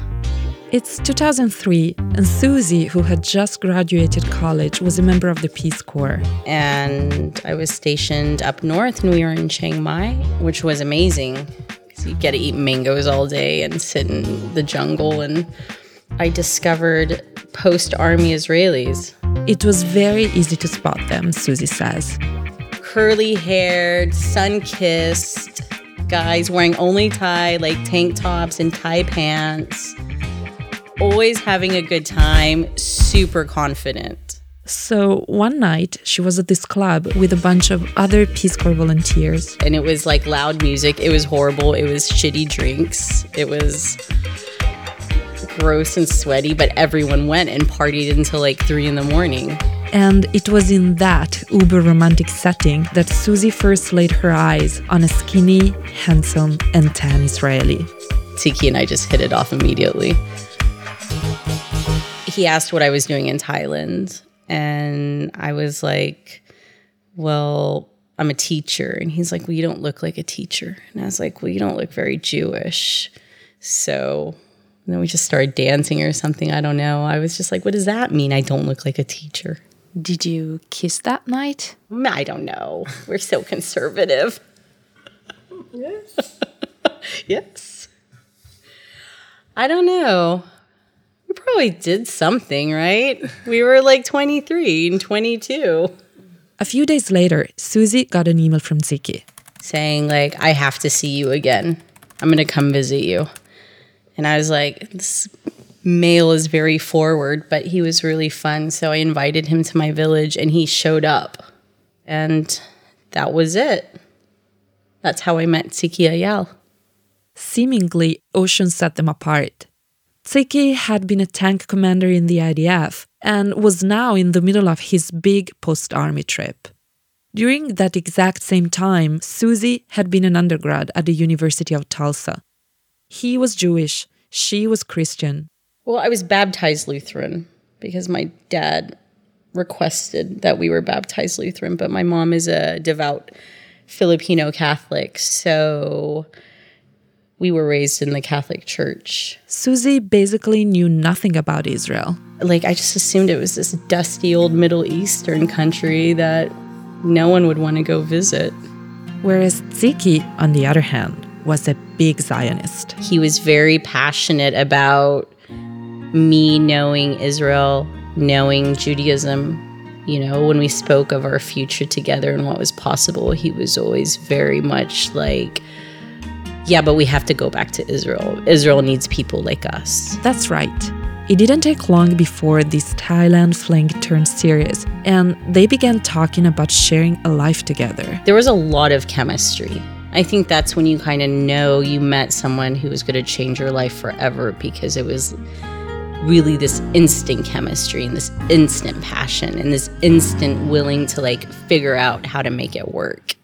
It's 2003, and Susie, who had just graduated college, was a member of the Peace Corps. And I was stationed up north, and we were in Chiang Mai, which was amazing. You get to eat mangoes all day and sit in the jungle and I discovered post army Israelis. It was very easy to spot them, Susie says. Curly haired, sun kissed guys wearing only tie, like tank tops and Thai pants. Always having a good time, super confident. So one night, she was at this club with a bunch of other Peace Corps volunteers. And it was like loud music. It was horrible. It was shitty drinks. It was gross and sweaty, but everyone went and partied until like three in the morning. And it was in that uber romantic setting that Susie first laid her eyes on a skinny, handsome, and tan Israeli. Tiki and I just hit it off immediately. He asked what I was doing in Thailand, and I was like, Well, I'm a teacher. And he's like, Well, you don't look like a teacher. And I was like, Well, you don't look very Jewish. So and then we just started dancing or something. I don't know. I was just like, what does that mean? I don't look like a teacher. Did you kiss that night? Mm, I don't know. We're so conservative. yes. yes. I don't know. We probably did something, right? We were like 23 and 22. A few days later, Susie got an email from Ziki saying like I have to see you again. I'm going to come visit you. And I was like this male is very forward, but he was really fun, so I invited him to my village and he showed up. And that was it. That's how I met Tziki Eyal. Seemingly, ocean set them apart. Tziki had been a tank commander in the IDF and was now in the middle of his big post army trip. During that exact same time, Susie had been an undergrad at the University of Tulsa. He was Jewish, she was Christian. Well, I was baptized Lutheran because my dad requested that we were baptized Lutheran, but my mom is a devout Filipino Catholic, so we were raised in the Catholic Church. Susie basically knew nothing about Israel. Like, I just assumed it was this dusty old Middle Eastern country that no one would want to go visit. Whereas Tziki, on the other hand, was a big Zionist. He was very passionate about me knowing Israel, knowing Judaism. You know, when we spoke of our future together and what was possible, he was always very much like, yeah, but we have to go back to Israel. Israel needs people like us. That's right. It didn't take long before this Thailand fling turned serious, and they began talking about sharing a life together. There was a lot of chemistry. I think that's when you kind of know you met someone who was going to change your life forever because it was really this instant chemistry and this instant passion and this instant willing to like figure out how to make it work.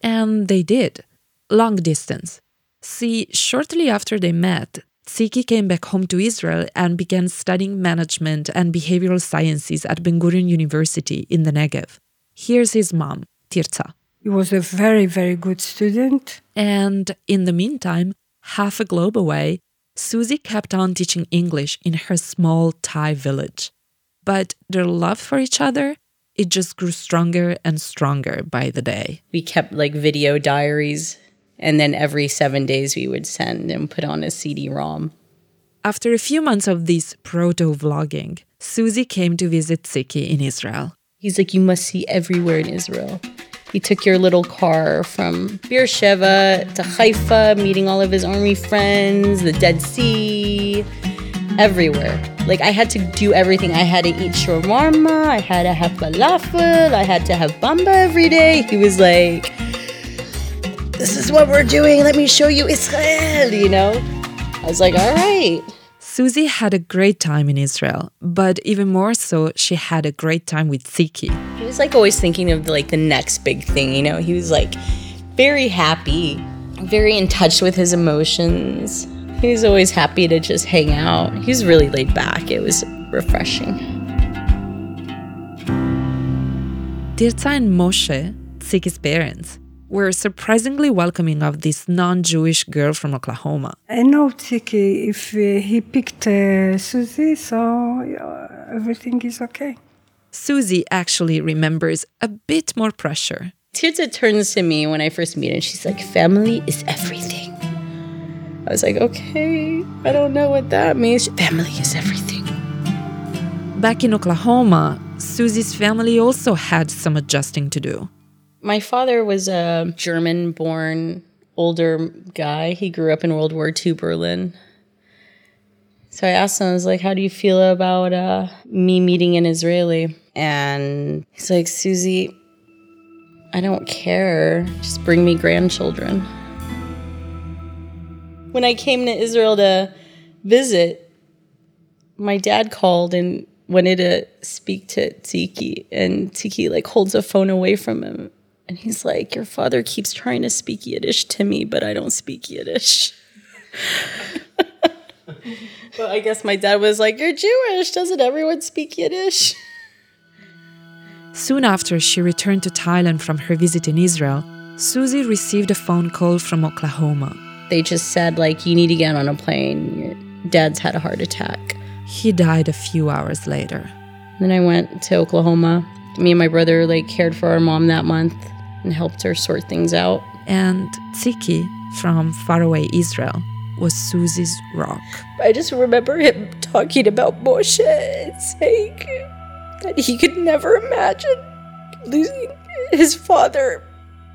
And they did. Long distance. See, shortly after they met, Tziki came back home to Israel and began studying management and behavioral sciences at Ben Gurion University in the Negev. Here's his mom, Tirza. He was a very, very good student. And in the meantime, half a globe away, Susie kept on teaching English in her small Thai village. But their love for each other, it just grew stronger and stronger by the day. We kept like video diaries and then every seven days we would send and put on a CD ROM. After a few months of this proto vlogging, Susie came to visit Tziki in Israel. He's like, You must see everywhere in Israel. He took your little car from Beersheba to Haifa, meeting all of his army friends, the Dead Sea, everywhere. Like, I had to do everything. I had to eat shawarma, I had to have falafel, I had to have bamba every day. He was like, this is what we're doing. Let me show you Israel, you know? I was like, all right. Susie had a great time in Israel, but even more so, she had a great time with Tziki. He was like always thinking of like the next big thing, you know? He was like very happy, very in touch with his emotions. He was always happy to just hang out. He was really laid back. It was refreshing. Tirza and Moshe, Tziki's parents, were surprisingly welcoming of this non Jewish girl from Oklahoma. I know Tziki, if uh, he picked uh, Susie, so uh, everything is okay. Susie actually remembers a bit more pressure. Tirza turns to me when I first meet her and she's like, Family is everything. I was like, Okay, I don't know what that means. Family is everything. Back in Oklahoma, Susie's family also had some adjusting to do. My father was a German born older guy. He grew up in World War II Berlin. So I asked him, I was like, how do you feel about uh, me meeting an Israeli? And he's like, Susie, I don't care. Just bring me grandchildren. When I came to Israel to visit, my dad called and wanted to speak to Tziki. And Tziki like holds a phone away from him and he's like, Your father keeps trying to speak Yiddish to me, but I don't speak Yiddish. but I guess my dad was like, You're Jewish. Doesn't everyone speak Yiddish? Soon after she returned to Thailand from her visit in Israel, Susie received a phone call from Oklahoma. They just said, like, you need to get on a plane. Your dad's had a heart attack. He died a few hours later. Then I went to Oklahoma. Me and my brother like cared for our mom that month and helped her sort things out. And Tziki from faraway Israel was Susie's rock. I just remember him talking about Moshe and saying that he could never imagine losing his father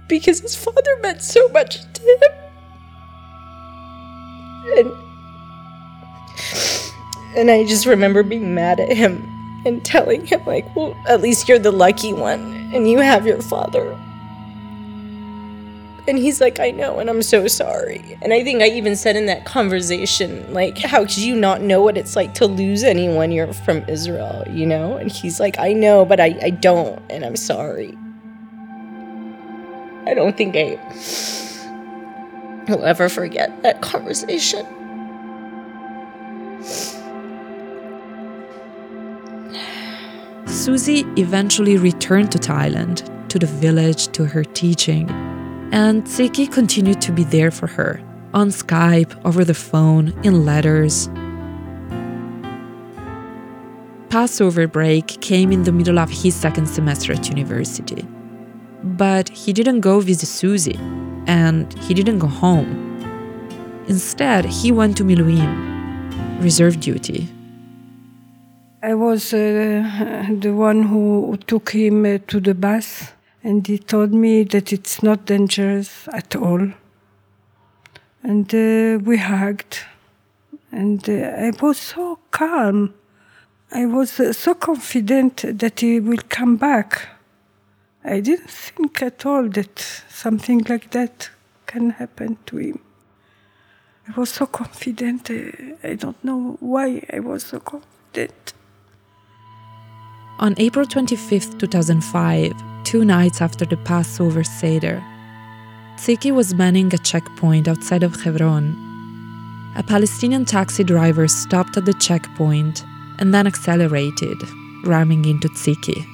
because his father meant so much to him. And and I just remember being mad at him and telling him like, "Well, at least you're the lucky one and you have your father." And he's like, I know, and I'm so sorry. And I think I even said in that conversation, like, how could you not know what it's like to lose anyone? You're from Israel, you know? And he's like, I know, but I, I don't, and I'm sorry. I don't think I will ever forget that conversation. Susie eventually returned to Thailand, to the village, to her teaching. And Tziki continued to be there for her, on Skype, over the phone, in letters. Passover break came in the middle of his second semester at university. But he didn't go visit Susie, and he didn't go home. Instead, he went to Miluim, reserve duty. I was uh, the one who took him uh, to the bus, and he told me that it's not dangerous at all. And uh, we hugged, and uh, I was so calm. I was uh, so confident that he will come back. I didn't think at all that something like that can happen to him. I was so confident. uh, I don't know why I was so confident. On April 25, 2005, two nights after the Passover Seder, Tziki was manning a checkpoint outside of Hebron. A Palestinian taxi driver stopped at the checkpoint and then accelerated, ramming into Tziki.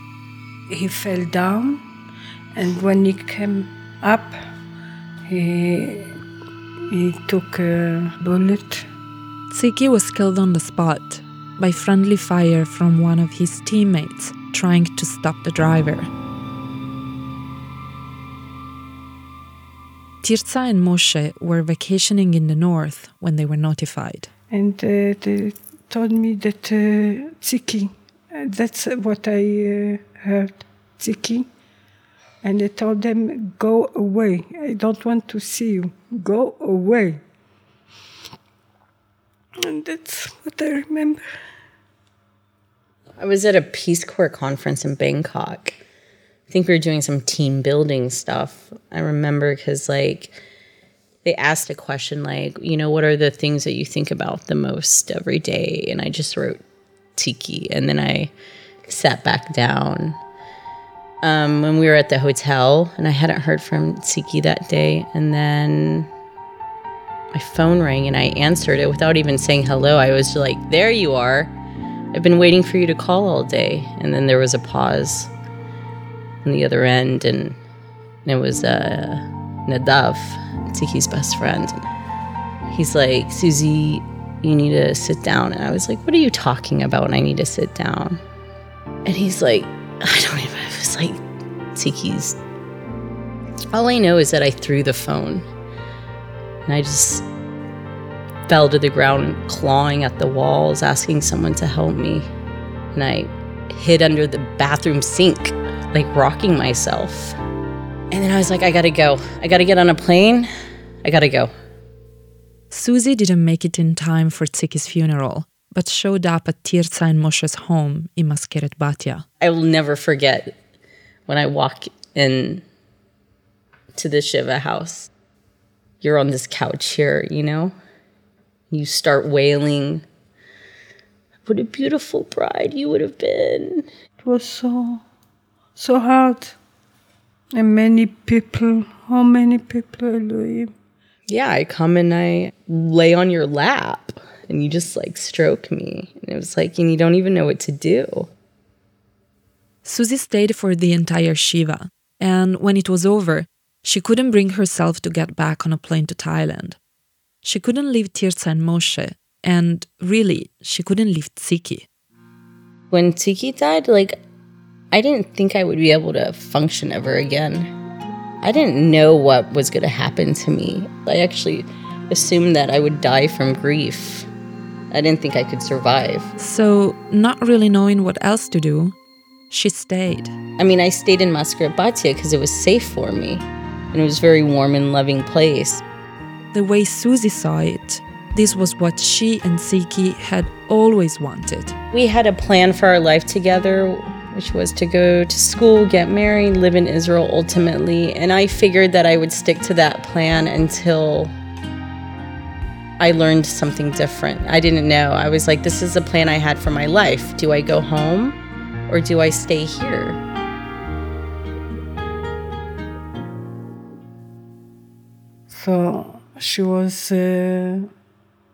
He fell down, and when he came up, he, he took a bullet. Tziki was killed on the spot by friendly fire from one of his teammates trying to stop the driver. Tirza and Moshe were vacationing in the north when they were notified. And uh, they told me that uh, Tziki, uh, that's what I uh, heard, Tziki. And I told them, go away. I don't want to see you. Go away. And that's what I remember. I was at a Peace Corps conference in Bangkok. I think we were doing some team building stuff. I remember because, like, they asked a question like, you know, what are the things that you think about the most every day? And I just wrote tiki. And then I sat back down. Um, when we were at the hotel, and I hadn't heard from Tiki that day. And then my phone rang and I answered it without even saying hello. I was like, there you are. I've been waiting for you to call all day. And then there was a pause on the other end, and, it was uh, Nadav, Tiki's best friend. He's like, Susie, you need to sit down. And I was like, what are you talking about? And I need to sit down. And he's like, I don't even, it was like Tiki's. All I know is that I threw the phone and I just fell to the ground, clawing at the walls, asking someone to help me. And I hid under the bathroom sink, like rocking myself. And then I was like, I gotta go. I gotta get on a plane. I gotta go. Susie didn't make it in time for Tziki's funeral, but showed up at Tirza and Moshe's home in Mazkeret Batya. I will never forget when I walk in to the Shiva house. You're on this couch here, you know? You start wailing. What a beautiful bride you would have been. It was so, so hard. And many people, how many people, are Elohim? Yeah, I come and I lay on your lap and you just like stroke me. And it was like, and you don't even know what to do. Susie stayed for the entire Shiva, and when it was over, she couldn't bring herself to get back on a plane to Thailand. She couldn't leave Tirza and Moshe, and really, she couldn't leave Tziki. When Tziki died, like, I didn't think I would be able to function ever again. I didn't know what was going to happen to me. I actually assumed that I would die from grief. I didn't think I could survive. So, not really knowing what else to do, she stayed. I mean, I stayed in Mazkeret Batya because it was safe for me. And it was a very warm and loving place. The way Susie saw it, this was what she and Tziki had always wanted. We had a plan for our life together, which was to go to school, get married, live in Israel ultimately. And I figured that I would stick to that plan until I learned something different. I didn't know. I was like, this is the plan I had for my life. Do I go home or do I stay here? So she was uh,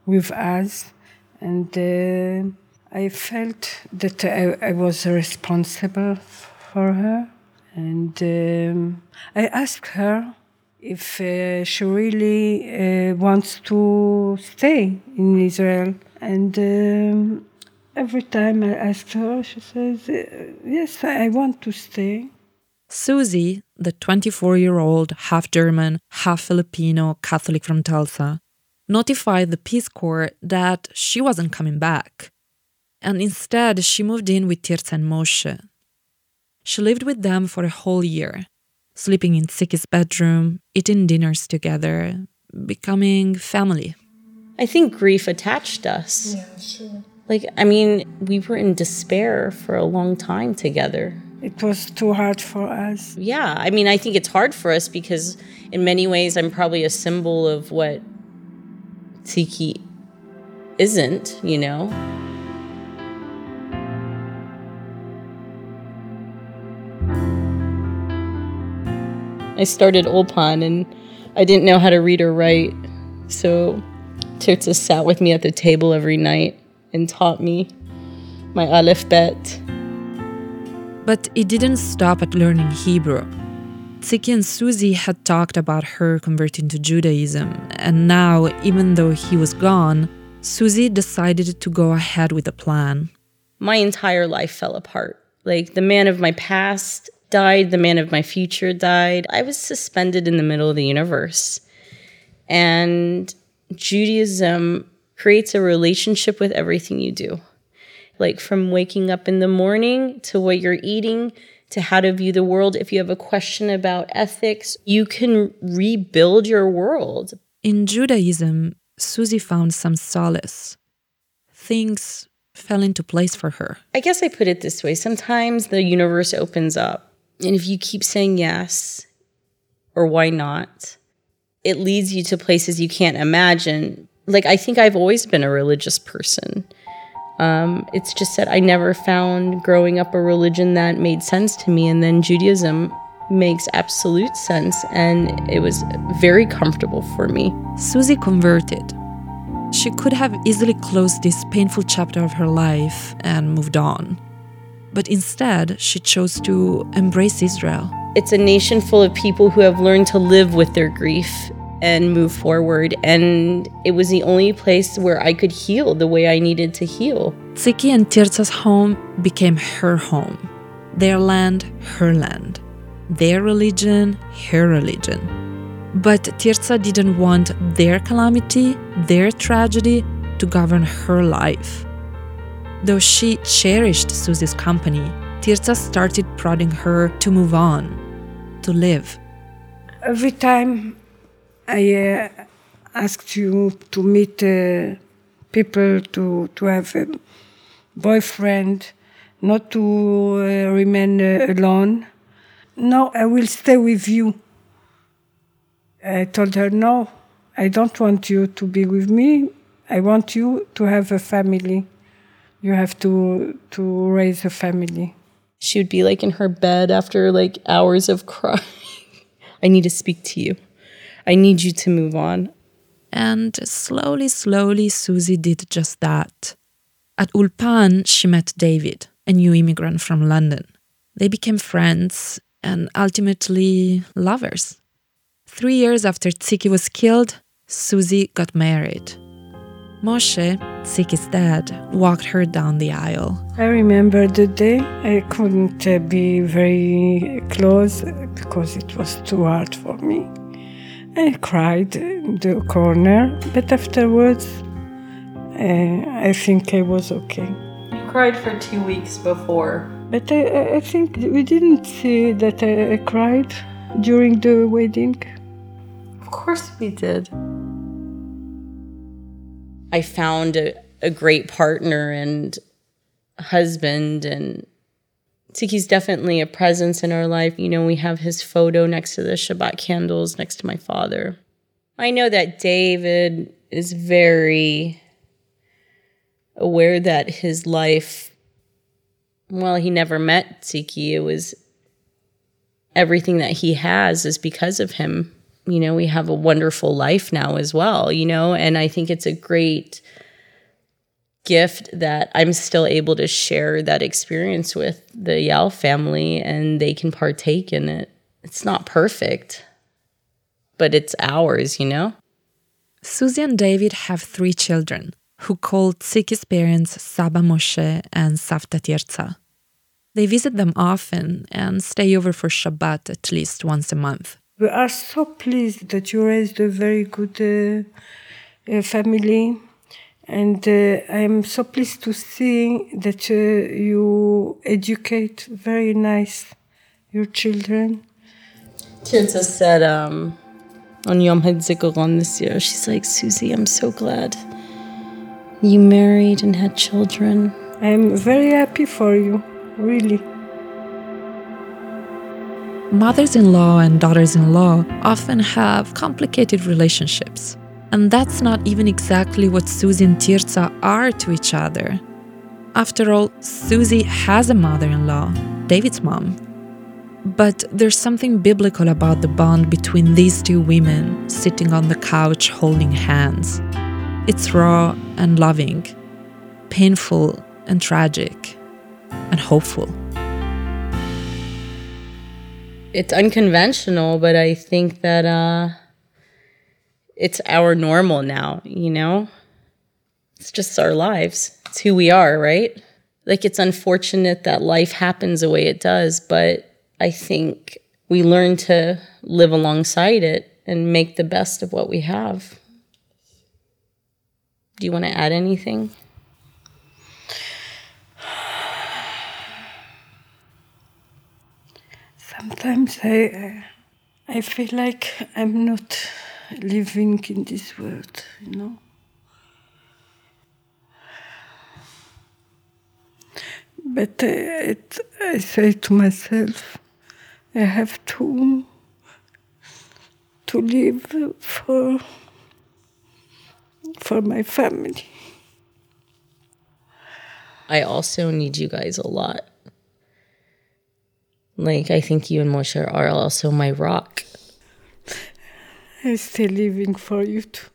with us, and uh, I felt that I, I, was responsible for her. And um, I asked her if uh, she really uh, wants to stay in Israel. And um, every time I ask her, she says, uh, Yes, I want to stay. Susie, the 24 year old, half German, half Filipino Catholic from Tulsa, notified the Peace Corps that she wasn't coming back. And instead, she moved in with Tirza and Moshe. She lived with them for a whole year, sleeping in Tziki's bedroom, eating dinners together, becoming family. I think grief attached us. Yeah, sure. Like, I mean, we were in despair for a long time together. It was too hard for us. Yeah, I mean, I think it's hard for us because, in many ways, I'm probably a symbol of what Tiki isn't, you know? I started Ulpan and I didn't know how to read or write. So Tirza sat with me at the table every night and taught me my Aleph Bet. But it didn't stop at learning Hebrew. Tziki and Susie had talked about her converting to Judaism, and now, even though he was gone, Susie decided to go ahead with the plan. My entire life fell apart. Like the man of my past died, the man of my future died. I was suspended in the middle of the universe. And Judaism creates a relationship with everything you do. Like from waking up in the morning to what you're eating to how to view the world. If you have a question about ethics, you can rebuild your world. In Judaism, Susie found some solace. Things fell into place for her. I guess I put it this way sometimes the universe opens up, and if you keep saying yes or why not, it leads you to places you can't imagine. Like, I think I've always been a religious person. Um, it's just that I never found growing up a religion that made sense to me. And then Judaism makes absolute sense. And it was very comfortable for me. Susie converted. She could have easily closed this painful chapter of her life and moved on. But instead, she chose to embrace Israel. It's a nation full of people who have learned to live with their grief and move forward. And it was the only place where I could heal the way I needed to heal. Tziki and Tirza's home became her home. Their land, her land. Their religion, her religion. But Tirza didn't want their calamity, their tragedy, to govern her life. Though she cherished Susie's company, Tirza started prodding her to move on, to live. Every time I uh, asked you to meet uh, people, to, to have a boyfriend, not to uh, remain alone. No, I will stay with you. I told her, no, I don't want you to be with me. I want you to have a family. You have to to raise a family. She would be like in her bed after like hours of crying. I need to speak to you. I need you to move on. And slowly, slowly, Susie did just that. At Ulpan, she met David, a new immigrant from London. They became friends and ultimately lovers. Three years after Tziki was killed, Susie got married. Moshe, Tziki's dad, walked her down the aisle. I remember the day I couldn't uh, be very close because it was too hard for me. I cried in the corner, but afterwards, uh, I think I was okay. You cried for two weeks before. But I, I think we didn't see that I, I cried during the wedding. Of course we did. I found a, a great partner and husband and Tziki's definitely a presence in our life. You know, we have his photo next to the Shabbat candles next to my father. I know that David is very aware that his life, well, he never met Tziki. It was everything that he has is because of him. You know, we have a wonderful life now as well, you know, and I think it's a great gift that I'm still able to share that experience with the Eyal family and they can partake in it. It's not perfect, but it's ours, you know? Susie and David have three children who call Tziki's parents Saba Moshe and Savta Tirza. They visit them often and stay over for Shabbat at least once a month. We are so pleased that you raised a very good uh, uh, family and uh, I'm so pleased to see that uh, you educate very nice your children. Tirza said um, on Yom HaZikaron this year, she's like, Susie, I'm so glad you married and had children. I'm very happy for you, really. Mothers in law and daughters in law often have complicated relationships. And that's not even exactly what Susie and Tirza are to each other. After all, Susie has a mother in law, David's mom. But there's something biblical about the bond between these two women sitting on the couch holding hands. It's raw and loving, painful and tragic, and hopeful. It's unconventional, but I think that uh, it's our normal now, you know? It's just our lives. It's who we are, right? Like it's unfortunate that life happens the way it does, but I think we learn to live alongside it and make the best of what we have. Do you want to add anything? Sometimes I I feel like I'm not living in this world, you know. But uh, it, I say to myself, I have to to live for for my family. I also need you guys a lot. Like I think you and Moshe are also my rock. I'm still living for you too.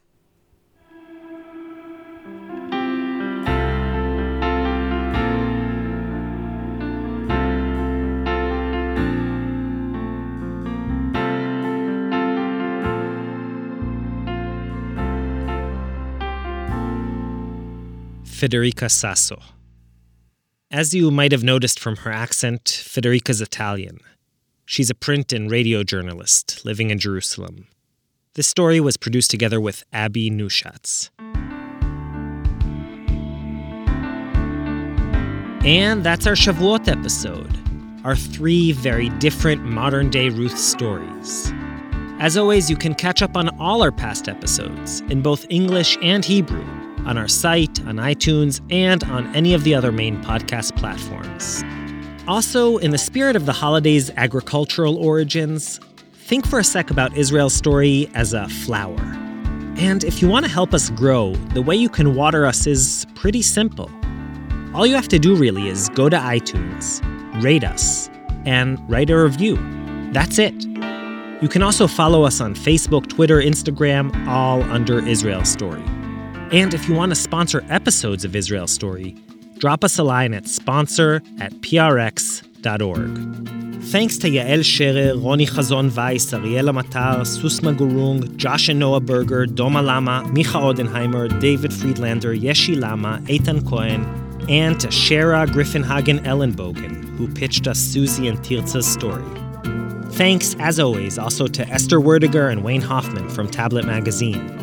Federica Sasso. As you might have noticed from her accent, Federica's Italian. She's a print and radio journalist living in Jerusalem. This story was produced together with Abby Neuschatz. And that's our Shavuot episode. Our three very different modern day Ruth stories. As always, you can catch up on all our past episodes, in both English and Hebrew, on our site, on iTunes, and on any of the other main podcast platforms. Also, in the spirit of the holiday's agricultural origins, think for a sec about Israel's story as a flower. And if you want to help us grow, the way you can water us is pretty simple. All you have to do really is go to iTunes, rate us, and write a review. That's it. You can also follow us on Facebook, Twitter, Instagram, all under Israel Story. And if you want to sponsor episodes of Israel Story, drop us a line at sponsor at Thanks to Yael Scherer, Roni Chazon Weiss, Ariela Matar, Susma Gurung, Josh and Noah Berger, Doma Lama, Micha Odenheimer, David Friedlander, Yeshi Lama, Eitan Cohen, and to Shara Griffinhagen Ellenbogen, who pitched us Susie and Tirza's story. Thanks, as always, also to Esther Werdiger and Wayne Hoffman from Tablet Magazine.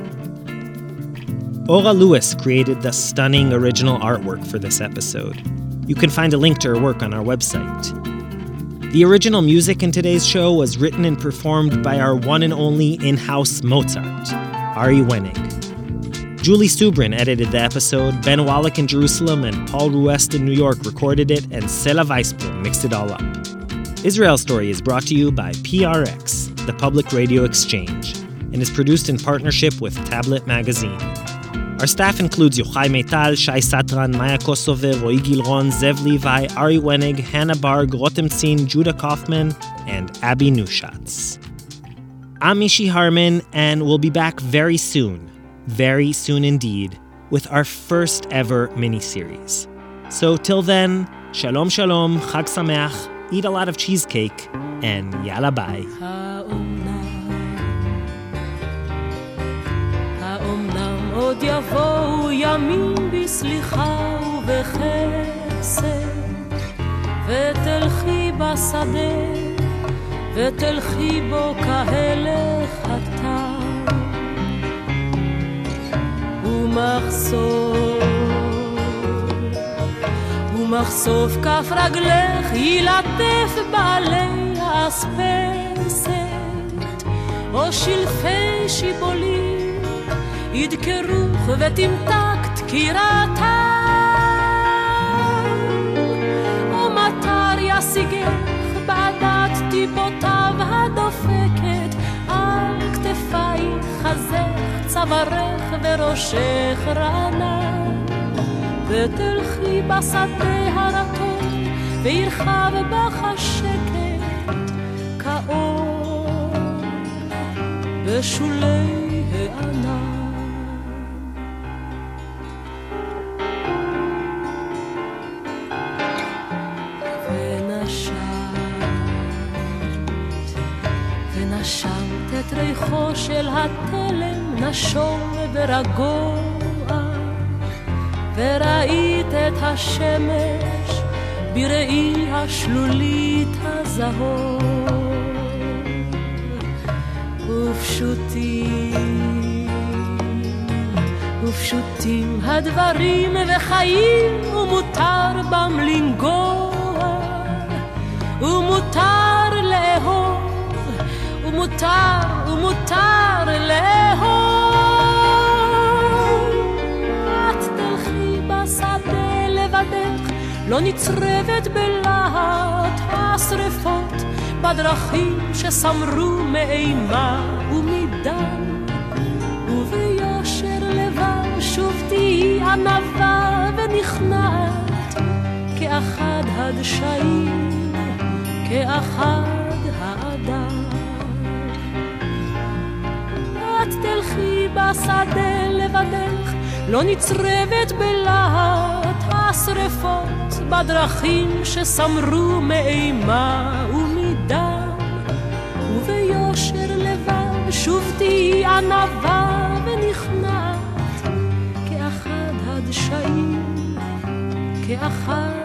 Aura Lewis created the stunning original artwork for this episode. You can find a link to her work on our website. The original music in today's show was written and performed by our one and only in house Mozart, Ari Wenig. Julie Subrin edited the episode, Ben Wallach in Jerusalem and Paul Ruest in New York recorded it, and Sela Weisblum mixed it all up. Israel Story is brought to you by PRX, the Public Radio Exchange, and is produced in partnership with Tablet Magazine. Our staff includes Yochai Meital, Shai Satran, Maya Kosover, Roy Gilron, Zev Levi, Ari Wenig, Hannah Barg, Rotem Tzin, Judah Kaufman, and Abby Neuschatz. I'm Mishy Harman, and we'll be back very soon, very soon indeed, with our first ever miniseries. So till then, shalom shalom, chag sameach, eat a lot of cheesecake, and yalla bye. עוד יבואו ימים בסליחה ובחסד, ותלכי בשדה, ותלכי בו כהלך התם, ומחשוף, ומחשוף כף רגלך ילטף בעלי האספסת, או שלפי שיבולים. ידקרוך ותמתק דקירתם. או מטר ישיגך בעדת טיפותיו הדופקת על כתפייך, חזך, צווארך וראשך רענן. ותלכי בשדה הרטון וירחב בך השקט כאור בשולי הענן. ריחו של התלם נשום ורגוע, וראית את השמש בראי השלולית הזהוב. ופשוטים, ופשוטים הדברים וחיים, ומותר בם לנגוע, ומותר לאהוב. ומותר, ומותר לאהוב. את תלכי בשדה לבדך, לא נצרבת בלהט השרפות, בדרכים שסמרו מאימה ומדם. וביושר לבב שוב תהיי ענווה ונכנעת, כאחד הדשאים, כאחד בשדה לבדך, לא נצרבת בלהט השרפות, בדרכים שסמרו מאימה ומדם. וביושר לבב שוב תהיי ענווה ונכנעת, כאחד הדשאים, כאחד